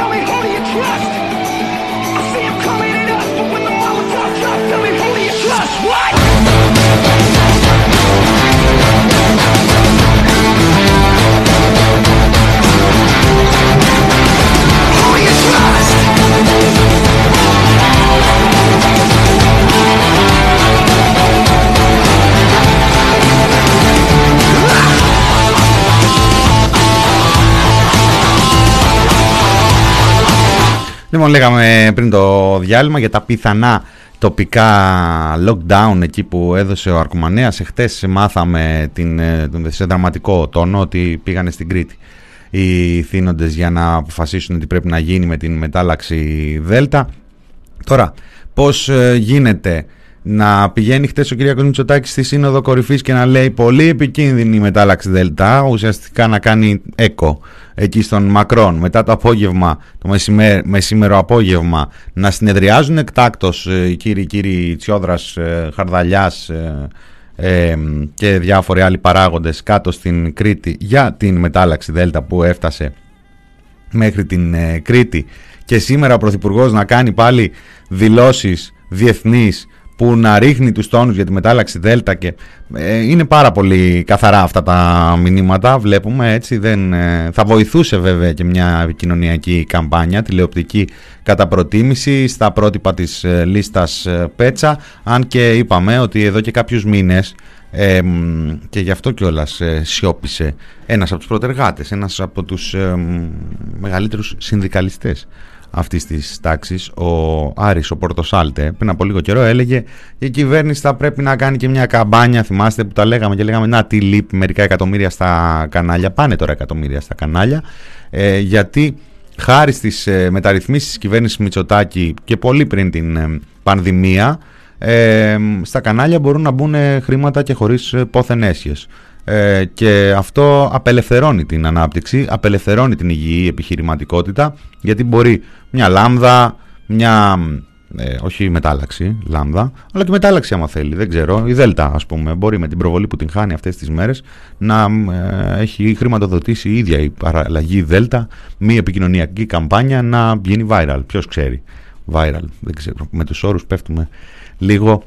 ε, παθούσες. Λοιπόν, λέγαμε πριν το διάλειμμα για τα πιθανά τοπικά lockdown εκεί που έδωσε ο Αρκουμανέας. Εχθές μάθαμε την, ε, τον, σε δραματικό τόνο ότι πήγανε στην Κρήτη οι θύνοντες για να αποφασίσουν τι πρέπει να γίνει με την μετάλλαξη Δέλτα. Τώρα, πώς ε, γίνεται να πηγαίνει χτες ο κ. Μητσοτάκης στη Σύνοδο Κορυφής και να λέει πολύ επικίνδυνη η μετάλλαξη Δελτά, ουσιαστικά να κάνει έκο εκεί στον Μακρόν. Μετά το απόγευμα, το μεσημέρο απόγευμα, να συνεδριάζουν εκτάκτο ε, οι κύριοι, κύριοι Τσιόδρας, ε, Χαρδαλιάς ε, και διάφοροι άλλοι παράγοντες κάτω στην Κρήτη για την μετάλλαξη Δέλτα που έφτασε μέχρι την Κρήτη και σήμερα ο Πρωθυπουργός να κάνει πάλι δηλώσεις διεθνείς που να ρίχνει τους τόνους για τη μετάλλαξη Δέλτα και ε, είναι πάρα πολύ καθαρά αυτά τα μηνύματα βλέπουμε έτσι δεν, ε, θα βοηθούσε βέβαια και μια επικοινωνιακή καμπάνια τηλεοπτική κατά προτίμηση στα πρότυπα της ε, λίστας Πέτσα αν και είπαμε ότι εδώ και κάποιους μήνες και γι' αυτό κιόλας ε, σιώπησε ένας από τους πρωτεργάτες ένας από τους μεγαλύτερους συνδικαλιστές αυτής της τάξης, ο Άρης, ο Πορτοσάλτε, πριν από λίγο καιρό έλεγε η κυβέρνηση θα πρέπει να κάνει και μια καμπάνια. Θυμάστε που τα λέγαμε και λέγαμε Να, τι λείπει μερικά εκατομμύρια στα κανάλια. Πάνε τώρα εκατομμύρια στα κανάλια. Ε, γιατί χάρη στις ε, μεταρρυθμίσεις της κυβέρνησης Μητσοτάκη και πολύ πριν την ε, πανδημία, ε, στα κανάλια μπορούν να μπουν χρήματα και χωρίς ε, πόθεν έσχες. Ε, και αυτό απελευθερώνει την ανάπτυξη, απελευθερώνει την υγιή επιχειρηματικότητα γιατί μπορεί μια λάμδα, μια ε, όχι μετάλλαξη, λάμδα, αλλά και μετάλλαξη άμα θέλει, δεν ξέρω, η Δέλτα ας πούμε, μπορεί με την προβολή που την χάνει αυτές τις μέρες να ε, έχει χρηματοδοτήσει η ίδια η παραλλαγή Δέλτα, μη επικοινωνιακή καμπάνια να γίνει viral, ποιος ξέρει, viral, δεν ξέρω, με τους όρους πέφτουμε λίγο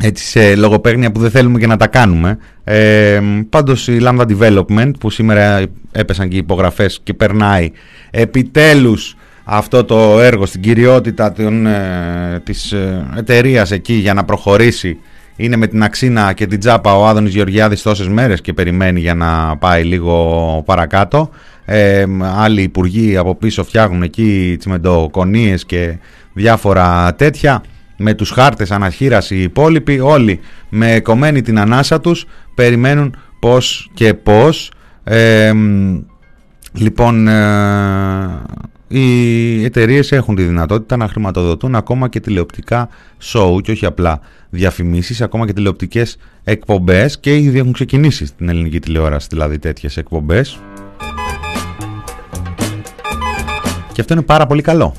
έτσι σε λογοπαίγνια που δεν θέλουμε και να τα κάνουμε. Ε, πάντως η Lambda Development που σήμερα έπεσαν και οι υπογραφές και περνάει επιτέλους αυτό το έργο στην κυριότητα των, ε, της ε, εταιρείας εκεί για να προχωρήσει είναι με την αξίνα και την τζάπα ο Άδωνης Γεωργιάδης τόσες μέρες και περιμένει για να πάει λίγο παρακάτω. Ε, άλλοι υπουργοί από πίσω φτιάχνουν εκεί τσιμεντοκονίες και διάφορα τέτοια με τους χάρτες αναχείραση οι υπόλοιποι όλοι με κομμένη την ανάσα τους περιμένουν πώς και πώς ε, λοιπόν ε, οι εταιρείες έχουν τη δυνατότητα να χρηματοδοτούν ακόμα και τηλεοπτικά show και όχι απλά διαφημίσεις, ακόμα και τηλεοπτικές εκπομπές και ήδη έχουν ξεκινήσει στην ελληνική τηλεόραση δηλαδή τέτοιες εκπομπές και αυτό είναι πάρα πολύ καλό.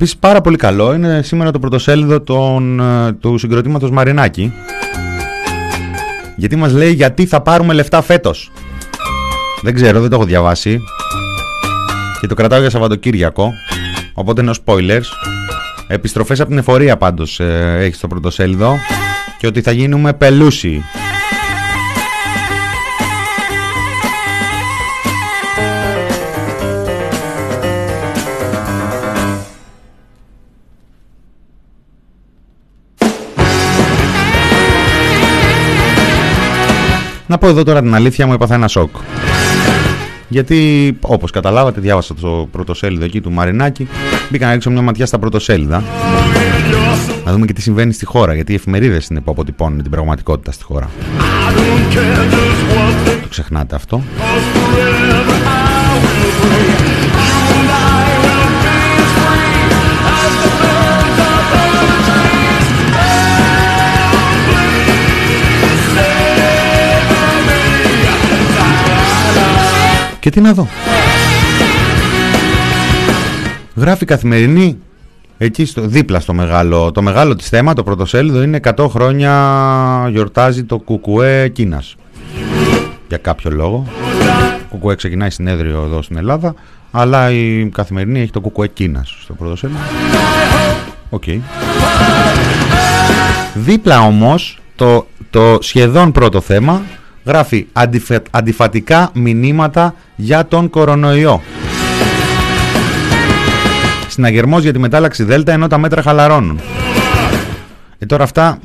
Επίσης πάρα πολύ καλό είναι σήμερα το πρωτοσέλιδο των, ε, του συγκροτήματος Μαρινάκη γιατί μας λέει γιατί θα πάρουμε λεφτά φέτος. Δεν ξέρω, δεν το έχω διαβάσει. Και το κρατάω για Σαββατοκύριακο. Οπότε είναι spoilers. Επιστροφές από την εφορία πάντως ε, έχει στο πρωτοσέλιδο. Και ότι θα γίνουμε πελούσιοι. Να πω εδώ τώρα την αλήθεια μου έπαθα ένα σοκ. Γιατί όπως καταλάβατε διάβασα το πρωτοσέλιδο εκεί του Μαρινάκη. Μπήκα να ρίξω μια ματιά στα πρωτοσέλιδα. Να δούμε και τι συμβαίνει στη χώρα Γιατί οι εφημερίδες είναι που αποτυπώνουν την πραγματικότητα στη χώρα. Το ξεχνάτε αυτό Και τι να δω. Γράφει καθημερινή εκεί στο, δίπλα στο μεγάλο, το μεγάλο της θέμα, το πρωτοσέλιδο είναι 100 χρόνια γιορτάζει το Κουκουέ Κίνας. Για κάποιο λόγο. Κουκουέ ξεκινάει συνέδριο εδώ στην Ελλάδα, αλλά η καθημερινή έχει το Κουκουέ Κίνας στο πρωτοσέλιδο. OK. Okay. Δίπλα όμως το, το σχεδόν πρώτο θέμα γράφει αντιφατικά μηνύματα για τον κορονοϊό. Συναγερμός για τη μετάλλαξη Δέλτα ενώ τα μέτρα χαλαρώνουν. Ε, τώρα αυτά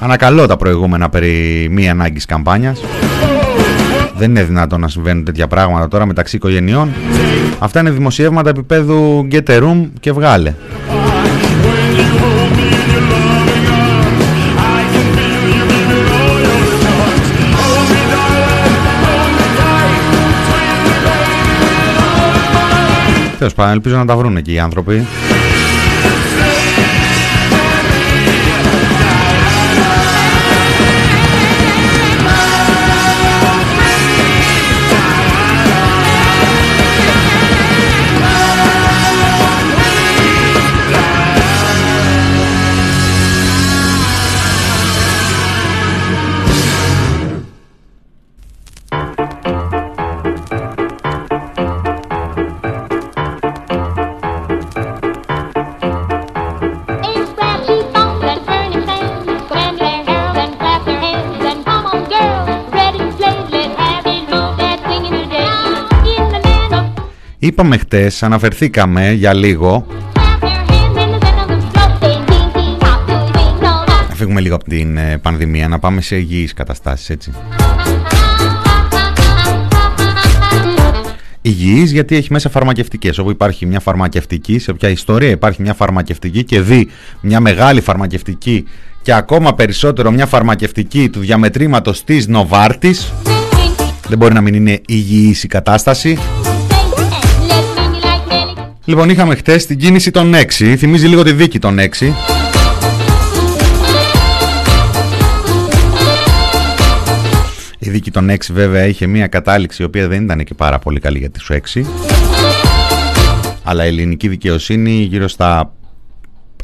ανακαλώ τα προηγούμενα περί μη ανάγκης καμπάνιας. Δεν είναι δυνατόν να συμβαίνουν τέτοια πράγματα τώρα μεταξύ οικογενειών. Αυτά είναι δημοσιεύματα επίπεδου get a room και βγάλε. Τέλος πάντων, ελπίζω να τα βρουν εκεί οι άνθρωποι. Είπαμε χτες, αναφερθήκαμε για λίγο. Να φύγουμε λίγο από την ε, πανδημία, να πάμε σε υγιείς καταστάσεις έτσι. Υγιής γιατί έχει μέσα φαρμακευτικές. Όπου υπάρχει μια φαρμακευτική, σε ποια ιστορία υπάρχει μια φαρμακευτική Και δει μια μεγάλη φαρμακευτική Και ακόμα περισσότερο μια φαρμακευτική του διαμετρήματος της Νοβάρτης Δεν μπορεί να μην είναι υγιής η κατάσταση Λοιπόν, είχαμε χτες την κίνηση των 6. Θυμίζει λίγο τη δίκη των 6. Η δίκη των 6 βέβαια είχε μια κατάληξη η οποία δεν ήταν και πάρα πολύ καλή για τους 6. Αλλά η ελληνική δικαιοσύνη γύρω στα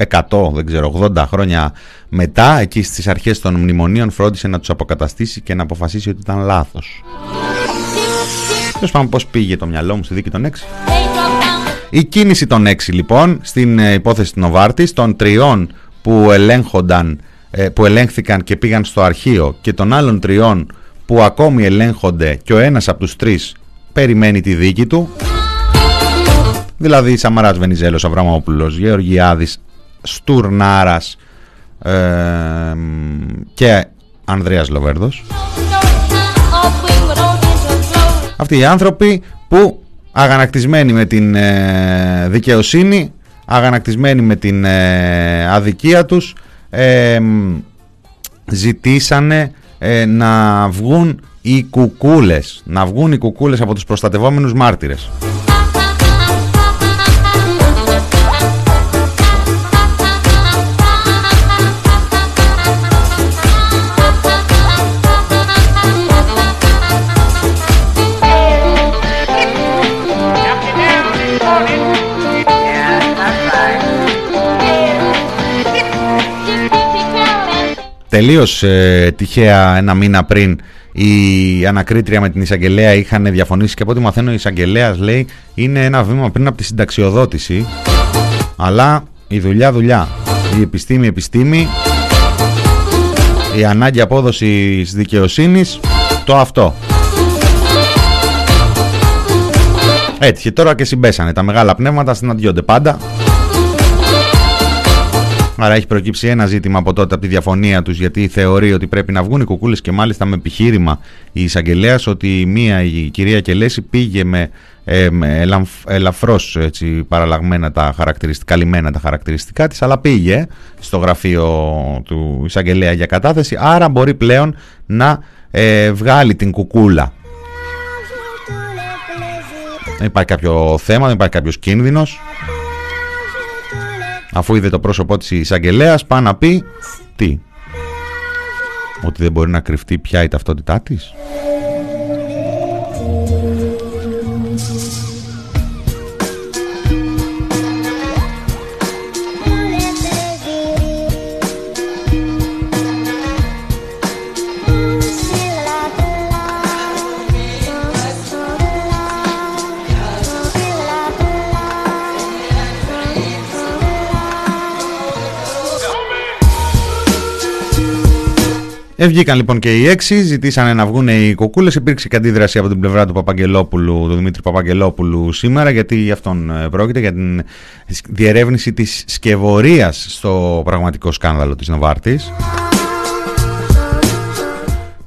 100, δεν ξέρω, 80 χρόνια μετά, εκεί στις αρχές των μνημονίων φρόντισε να τους αποκαταστήσει και να αποφασίσει ότι ήταν λάθος. Τέλος πάμε πώς πήγε το μυαλό μου στη δίκη των 6. Η κίνηση των 6 λοιπόν στην ε, υπόθεση του Νοβάρτης των τριών που ελέγχονταν ε, που ελέγχθηκαν και πήγαν στο αρχείο και των άλλων τριών που ακόμη ελέγχονται και ο ένας από τους τρεις περιμένει τη δίκη του Δηλαδή Σαμαράς Βενιζέλος, Αβραμόπουλος, Γεωργιάδης, Στουρνάρας ε, και Ανδρέας Λοβέρδος. Αυτοί οι άνθρωποι που αγανακτισμένοι με την ε, δικαιοσύνη, αγανακτισμένοι με την ε, αδικία τους, ε, ζητήσανε να βγουν οι κουκούλες, να βγουν οι κουκούλες από τους προστατευόμενους μάρτυρες. Τελείως ε, τυχαία ένα μήνα πριν η ανακρίτρια με την εισαγγελέα είχαν διαφωνήσει και από ό,τι μαθαίνω η εισαγγελέας λέει είναι ένα βήμα πριν από τη συνταξιοδότηση αλλά η δουλειά δουλειά. Η επιστήμη επιστήμη. Η ανάγκη απόδοσης δικαιοσύνης το αυτό Έτσι τώρα και συμπέσανε. Τα μεγάλα πνεύματα συναντιόνται πάντα Άρα έχει προκύψει ένα ζήτημα από τότε από τη διαφωνία τους, γιατί θεωρεί ότι πρέπει να βγουν οι κουκούλες και μάλιστα με επιχείρημα η εισαγγελέας ότι μία η κυρία Κελέση πήγε με, ε, με ελαφρώς παραλλαγμένα τα χαρακτηριστικά, καλυμμένα τα χαρακτηριστικά της, αλλά πήγε στο γραφείο του εισαγγελέα για κατάθεση. Άρα μπορεί πλέον να ε, βγάλει την κουκούλα. Δεν υπάρχει κάποιο θέμα, δεν υπάρχει κάποιος κίνδυνος; Αφού είδε το πρόσωπό της εισαγγελέας, πάει να πει τι. Ότι δεν μπορεί να κρυφτεί πια η ταυτότητά της. Ευγήκαν λοιπόν και οι έξι, ζητήσανε να βγουν οι κοκούλε. Υπήρξε και αντίδραση από την πλευρά του Παπαγγελόπουλου, του Δημήτρη Παπαγγελόπουλου σήμερα, γιατί γι' αυτόν ε, πρόκειται, για την διερεύνηση της σκευωρίας στο πραγματικό σκάνδαλο της Νοβάρτης.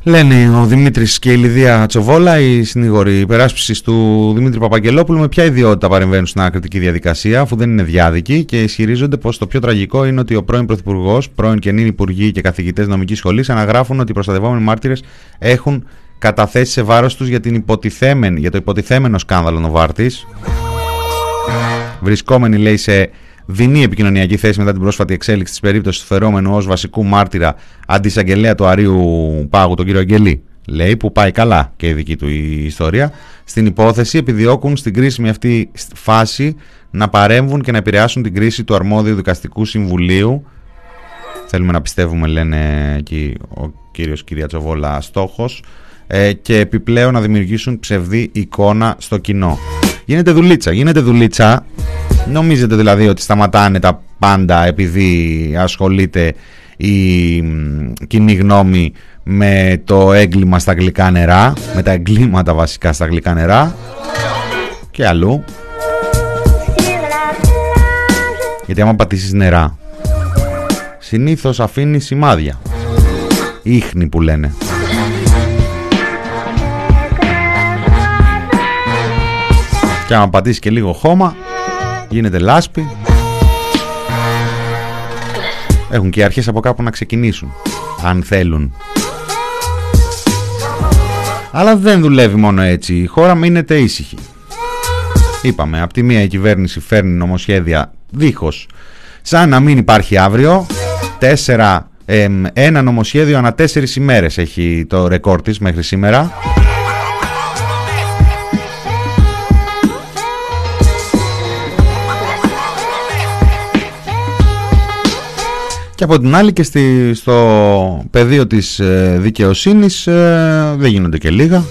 Λένε ο Δημήτρης και η Λιδία Τσοβόλα, οι συνήγοροι υπεράσπισης του Δημήτρη Παπαγγελόπουλου, με ποια ιδιότητα παρεμβαίνουν στην ακριτική διαδικασία, αφού δεν είναι διάδικοι και ισχυρίζονται πως το πιο τραγικό είναι ότι ο πρώην Πρωθυπουργός, πρώην και νυν υπουργοί και καθηγητές νομικής σχολής αναγράφουν ότι οι προστατευόμενοι μάρτυρες έχουν καταθέσει σε βάρος τους για, για το υποτιθέμενο σκάνδαλο Νοβάρτης. Βρισκόμενοι, λέει, σε δεινή επικοινωνιακή θέση μετά την πρόσφατη εξέλιξη της περίπτωσης του φερόμενου ως βασικού μάρτυρα αντισαγγελέα του Αρίου Πάγου, τον κύριο Αγγελή. Λέει που πάει καλά και η δική του η ιστορία. Στην υπόθεση επιδιώκουν στην κρίσιμη αυτή φάση να παρέμβουν και να επηρεάσουν την κρίση του αρμόδιου δικαστικού συμβουλίου. Θέλουμε να πιστεύουμε, λένε εκεί ο κύριος Κυριατσοβόλα, στόχος ε, και επιπλέον να δημιουργήσουν ψευδή εικόνα στο κοινό. Γίνεται δουλίτσα, γίνεται δουλίτσα Νομίζετε δηλαδή ότι σταματάνε τα πάντα επειδή ασχολείται η κοινή γνώμη με το έγκλημα στα γλυκά νερά, με τα εγκλήματα βασικά στα γλυκά νερά και αλλού. Γιατί άμα πατήσεις νερά, συνήθως αφήνεις σημάδια. Ήχνη που λένε. Και άμα πατήσεις και λίγο χώμα, γίνεται λάσπη. Έχουν και αρχές από κάπου να ξεκινήσουν, αν θέλουν. Αλλά δεν δουλεύει μόνο έτσι. Η χώρα μείνεται ήσυχη. Είπαμε, από τη μία η κυβέρνηση φέρνει νομοσχέδια δίχως. Σαν να μην υπάρχει αύριο. Τέσσερα, ένα νομοσχέδιο ανά τέσσερις ημέρες έχει το ρεκόρ της μέχρι σήμερα. Και από την άλλη και στη, στο πεδίο της ε, δικαιοσύνης ε, δεν γίνονται και λίγα.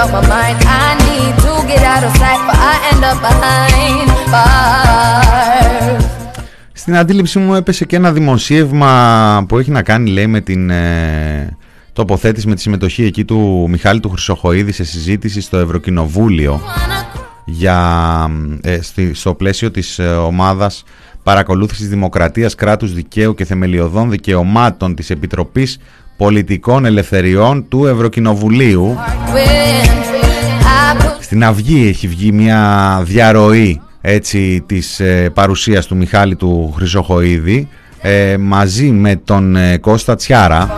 Out my mind. I need to get out of sight, but I end up behind bars. Στην αντίληψή μου έπεσε και ένα δημοσίευμα που έχει να κάνει λέει με την ε, τοποθέτηση με τη συμμετοχή εκεί του Μιχάλη του Χρυσοχοίδη σε συζήτηση στο Ευρωκοινοβούλιο για, ε, στο πλαίσιο της ε, ομάδας παρακολούθησης δημοκρατίας, κράτους δικαίου και θεμελιωδών δικαιωμάτων της Επιτροπής Πολιτικών Ελευθεριών του Ευρωκοινοβουλίου. Στην Αυγή έχει βγει μια διαρροή έτσι, της ε, παρουσίας του Μιχάλη του Χρυσοχοίδη ε, μαζί με τον ε, Κώστα Τσιάρα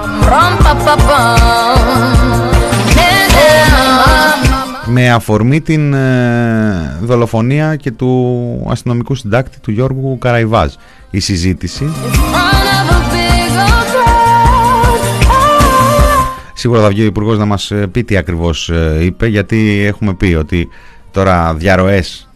με αφορμή την ε, δολοφονία και του αστυνομικού συντάκτη του Γιώργου Καραϊβάζ. Η συζήτηση Σίγουρα θα βγει ο Υπουργός να μας πει τι ακριβώς είπε γιατί έχουμε πει ότι τώρα διαρροές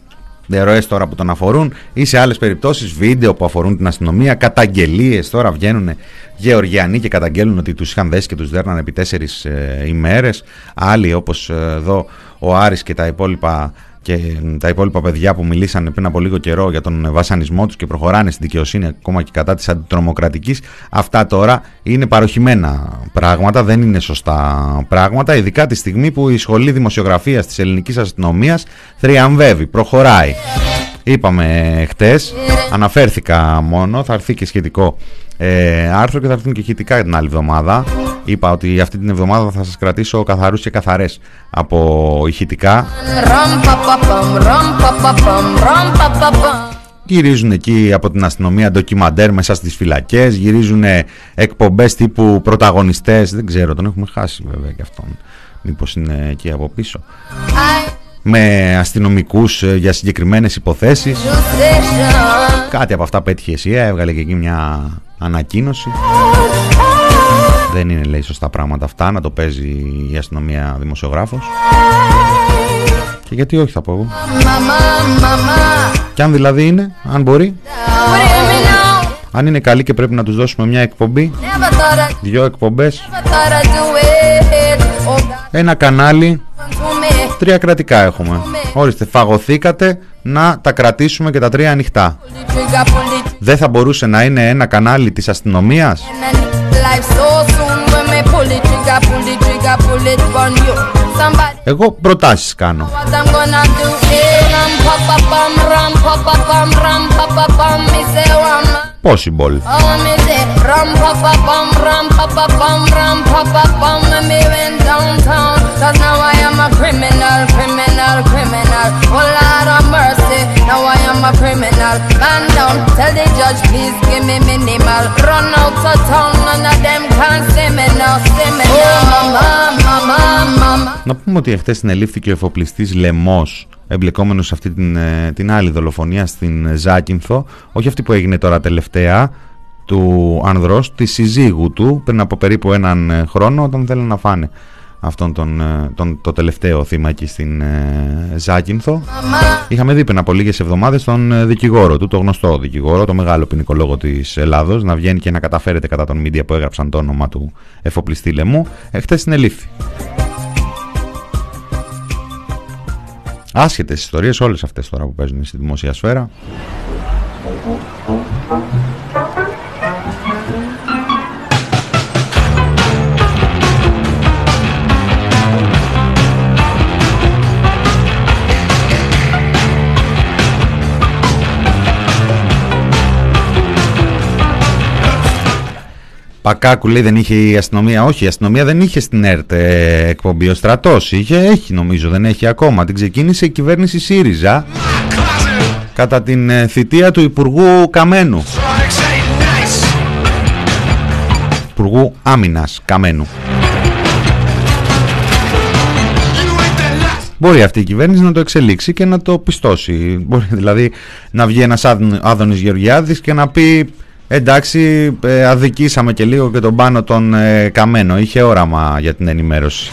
διαρροές τώρα που τον αφορούν ή σε άλλες περιπτώσεις βίντεο που αφορούν την αστυνομία, καταγγελίες. Τώρα βγαίνουν Γεωργιανοί και καταγγέλνουν ότι τους είχαν δέσει και τους δέρνανε επί τέσσερις ε, ημέρες. Άλλοι όπως ε, εδώ ο Άρης και τα υπόλοιπα και τα υπόλοιπα παιδιά που μιλήσαν πριν από λίγο καιρό για τον βασανισμό τους και προχωράνε στην δικαιοσύνη ακόμα και κατά της αντιτρομοκρατικής αυτά τώρα είναι παροχημένα πράγματα, δεν είναι σωστά πράγματα ειδικά τη στιγμή που η Σχολή Δημοσιογραφίας της Ελληνικής Αστυνομίας θριαμβεύει, προχωράει είπαμε χτες, αναφέρθηκα μόνο, θα έρθει και σχετικό ε, άρθρο και θα έρθουν και ηχητικά την άλλη εβδομάδα. Είπα ότι αυτή την εβδομάδα θα σας κρατήσω καθαρούς και καθαρές από ηχητικά. Γυρίζουν εκεί από την αστυνομία ντοκιμαντέρ μέσα στις φυλακές, γυρίζουν εκπομπές τύπου πρωταγωνιστές, δεν ξέρω, τον έχουμε χάσει βέβαια και αυτόν, μήπως είναι εκεί από πίσω. Με αστυνομικούς ε, για συγκεκριμένες υποθέσεις. Κάτι από αυτά πέτυχε εσύ έβγαλε και εκεί μια ανακοίνωση δεν είναι λέει σωστά πράγματα αυτά να το παίζει η αστυνομία δημοσιογράφος. Και γιατί όχι θα πω εγώ. Και αν δηλαδή είναι αν μπορεί. Αν είναι καλή και πρέπει να τους δώσουμε μια εκπομπή Δυο εκπομπές Ένα κανάλι Τρία κρατικά έχουμε. Ορίστε, φαγωθήκατε να τα κρατήσουμε και τα τρία ανοιχτά. Δεν θα μπορούσε να είναι ένα κανάλι της αστυνομίας; Εγώ προτάσεις κάνω. Possible. Cause now I am a criminal, criminal, criminal. Oh Lord of mercy, now I am a criminal. Man down, tell the judge please give me minimal. Run out of town, none of them can see me now, see me now. Oh mama, mama, mama. Να πούμε ότι εχθές συνελήφθηκε ο εφοπλιστής Λεμός εμπλεκόμενος σε αυτή την, την άλλη δολοφονία στην Ζάκυνθο, όχι αυτή που έγινε τώρα τελευταία, του ανδρός, τη συζύγου του πριν από περίπου έναν χρόνο όταν θέλουν να φάνε αυτόν τον, ε, τον, το τελευταίο θύμα εκεί στην ε, Ζάκυνθο. Είχαμε δει πριν από λίγες εβδομάδες τον ε, δικηγόρο του, το γνωστό δικηγόρο, το μεγάλο ποινικολόγο της Ελλάδος, να βγαίνει και να καταφέρεται κατά τον μίντια που έγραψαν το όνομα του εφοπλιστή λαιμού. Εχθές συνελήφθη. Άσχετες ιστορίες, όλες αυτές τώρα που παίζουν στη δημόσια σφαίρα. Πακάκου λέει δεν είχε η αστυνομία. Όχι, η αστυνομία δεν είχε στην ΕΡΤ ε, εκπομπή. Ο στρατός είχε, έχει νομίζω, δεν έχει ακόμα. Την ξεκίνησε η κυβέρνηση ΣΥΡΙΖΑ κατά την ε, θητεία του Υπουργού Καμένου. Υπουργού Άμυνας Καμένου. Μπορεί αυτή η κυβέρνηση να το εξελίξει και να το πιστώσει. Μπορεί δηλαδή να βγει ένας Άδωνης Γεωργιάδης και να πει Εντάξει, ε, αδικήσαμε και λίγο και τον πάνω τον ε, Καμένο. Είχε όραμα για την ενημέρωση.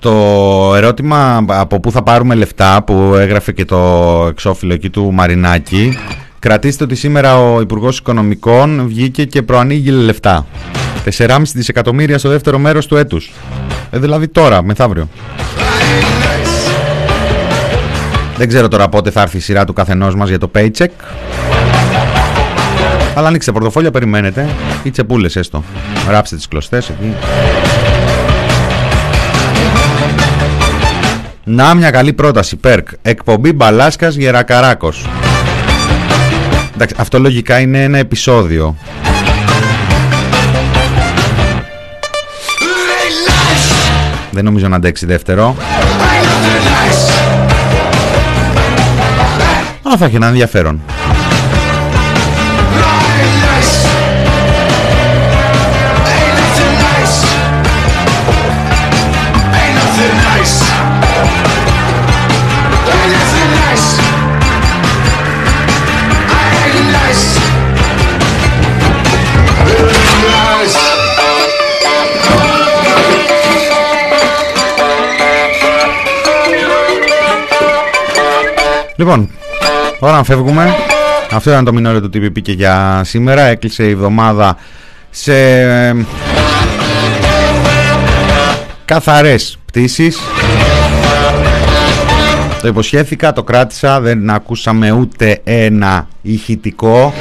Το ερώτημα από πού θα πάρουμε λεφτά που έγραφε και το εξώφυλλο εκεί του Μαρινάκη. Κρατήστε ότι σήμερα ο Υπουργός Οικονομικών βγήκε και προανήγγειλε λεφτά. 4,5 δισεκατομμύρια στο δεύτερο μέρος του έτους. Ε, Δηλαδή τώρα, μεθαύριο Δεν ξέρω τώρα πότε θα έρθει η σειρά του καθενός μας για το paycheck. Αλλά ανοίξτε πορτοφόλια, περιμένετε. Ή τσεπούλες έστω. Ράψτε τις κλωστές εκεί Να μια καλή πρόταση, Πέρκ. Εκπομπή Μπαλάσκας Γερακαράκος. Εντάξει, αυτό λογικά είναι ένα επεισόδιο. Δεν νομίζω να αντέξει δεύτερο. Αλλά θα έχει ένα ενδιαφέρον. Λοιπόν, ώρα να φεύγουμε. Αυτό ήταν το μινόριο του TPP και για σήμερα. Έκλεισε η εβδομάδα σε καθαρές πτήσεις. Το υποσχέθηκα, το κράτησα, δεν ακούσαμε ούτε ένα ηχητικό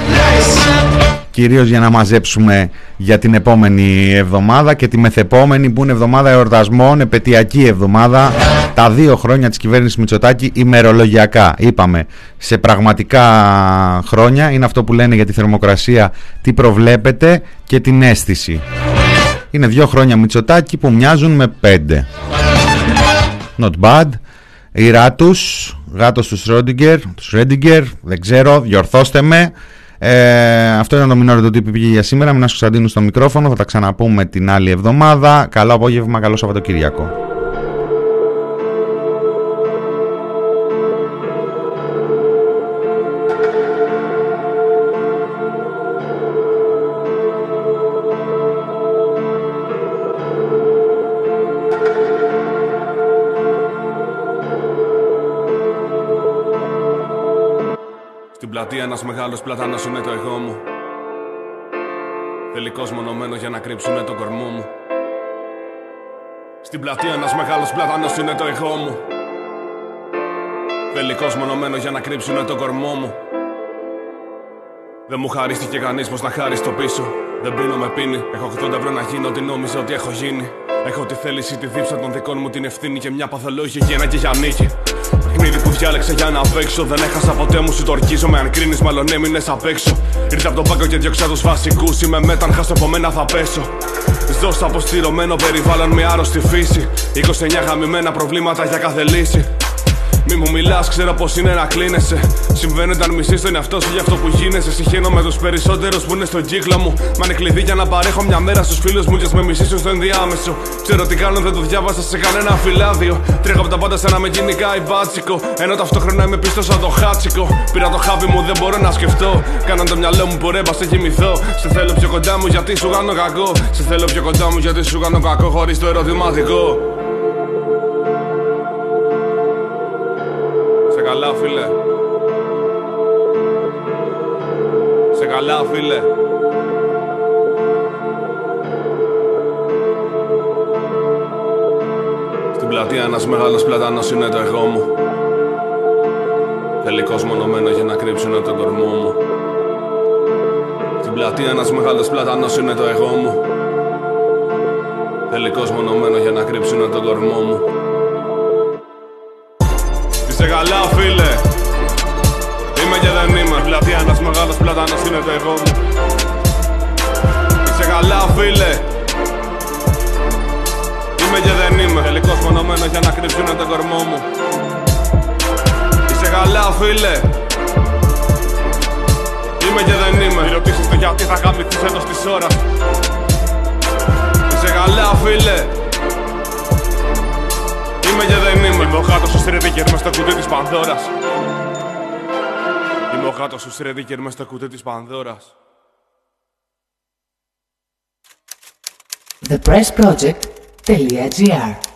κυρίως για να μαζέψουμε για την επόμενη εβδομάδα και τη μεθεπόμενη που είναι εβδομάδα εορτασμών, επαιτειακή εβδομάδα, τα δύο χρόνια της κυβέρνησης Μητσοτάκη ημερολογιακά. Είπαμε, σε πραγματικά χρόνια είναι αυτό που λένε για τη θερμοκρασία τι προβλέπετε και την αίσθηση. Είναι δύο χρόνια Μητσοτάκη που μοιάζουν με πέντε. Not bad. Η Ράτους, γάτος του Σρόντιγκερ, του Σρέντιγκερ, δεν ξέρω, διορθώστε με. Ε, αυτό ήταν το μινόριο του πήγε για σήμερα. Μινάς Κωνσταντίνου στο μικρόφωνο. Θα τα ξαναπούμε την άλλη εβδομάδα. Καλό απόγευμα, καλό Σαββατοκύριακο. Πλατεία ένας μεγάλος πλατάνος είναι το εγώ μου. Τελικός μονομένο για να κρύψουνε τον κορμό μου. Στην πλατεία ένας μεγάλος πλατάνος είναι το εγώ μου. Τελικός μονομένο για να κρύψουνε τον κορμό μου. Δεν μου χαρίστηκε κανείς πως να χάρεις στο πίσω. Δεν πίνω με πίνει Έχω 80 ευρώ να γίνω ότι νόμιζα ότι έχω γίνει. Έχω τη θέληση, τη δίψα των δικών μου την ευθύνη και μια παθολόγια για και για νίκη. Παιχνίδι που διάλεξα για να παίξω. Δεν έχασα ποτέ μου, σου το ορκίζομαι. Αν κρίνεις, μάλλον έμεινες απ' έξω. Ήρθα από τον πάγκο και διώξα τους βασικούς. Είμαι μέταν, χάσω από μένα θα πέσω. Ζω στο αποστηρωμένο περιβάλλον με άρρωστη φύση. 29 χαμημένα προβλήματα για κάθε λύση. Μη μου μιλάς, ξέρω πως είναι να κλείνεσαι. Συμβαίνει όταν μισεί τον εαυτό σου για αυτό που γίνεσαι. Συχαίνω με τους περισσότερους που είναι στον κύκλο μου. Μα είναι κλειδί για να παρέχω μια μέρα στους φίλους μου και με μισήσουν στο ενδιάμεσο. Ξέρω τι κάνω, δεν το διάβασα σε κανένα φυλάδιο. Τρέχω από τα πάντα σαν να με γίνει κάτι μπάτσικο. Ενώ ταυτόχρονα είμαι πίσω σαν το χάτσικο. Πήρα το χάβι μου, δεν μπορώ να σκεφτώ. Κάναν το μυαλό μου που ρέμπα σε κοιμηθώ. Σε θέλω πιο κοντά μου γιατί σου κάνω κακό. Σε θέλω πιο κοντά μου γιατί σου κάνω κακό χωρίς το ερωτηματικό. Καλά φίλε. Σε καλά φίλε. Στην πλατεία ένας μεγάλος πλατάνος είναι το εγώ μου. Τελικός μονομένος για να κρύψουν τον κορμό μου. Στην πλατεία ένας μεγάλος πλατάνος είναι το εγώ μου. Τελικός μονομένος για να κρύψουν τον κορμό μου Είσαι καλά φίλε. Είμαι και δεν είμαι. Πλατεία ένας μεγάλος πλατάνος είναι το εγώ μου. Είσαι καλά φίλε. Είμαι και δεν είμαι. Τελικός μονομένος για να κρύψουνε τον κορμό μου. Είσαι καλά φίλε. Είμαι και δεν είμαι. Μη ρωτήσεις το γιατί θα γαμηθείς έτος της ώρας. Είσαι καλά φίλε. Είμαι και δεν είμαι. Είμαι ο γάτος του Στρεδίκερ με στο κουτί της Πανδώρας. Είμαι ο γάτος του Στρεδίκερ με στο κουτί της Πανδώρας. ThePressProject.gr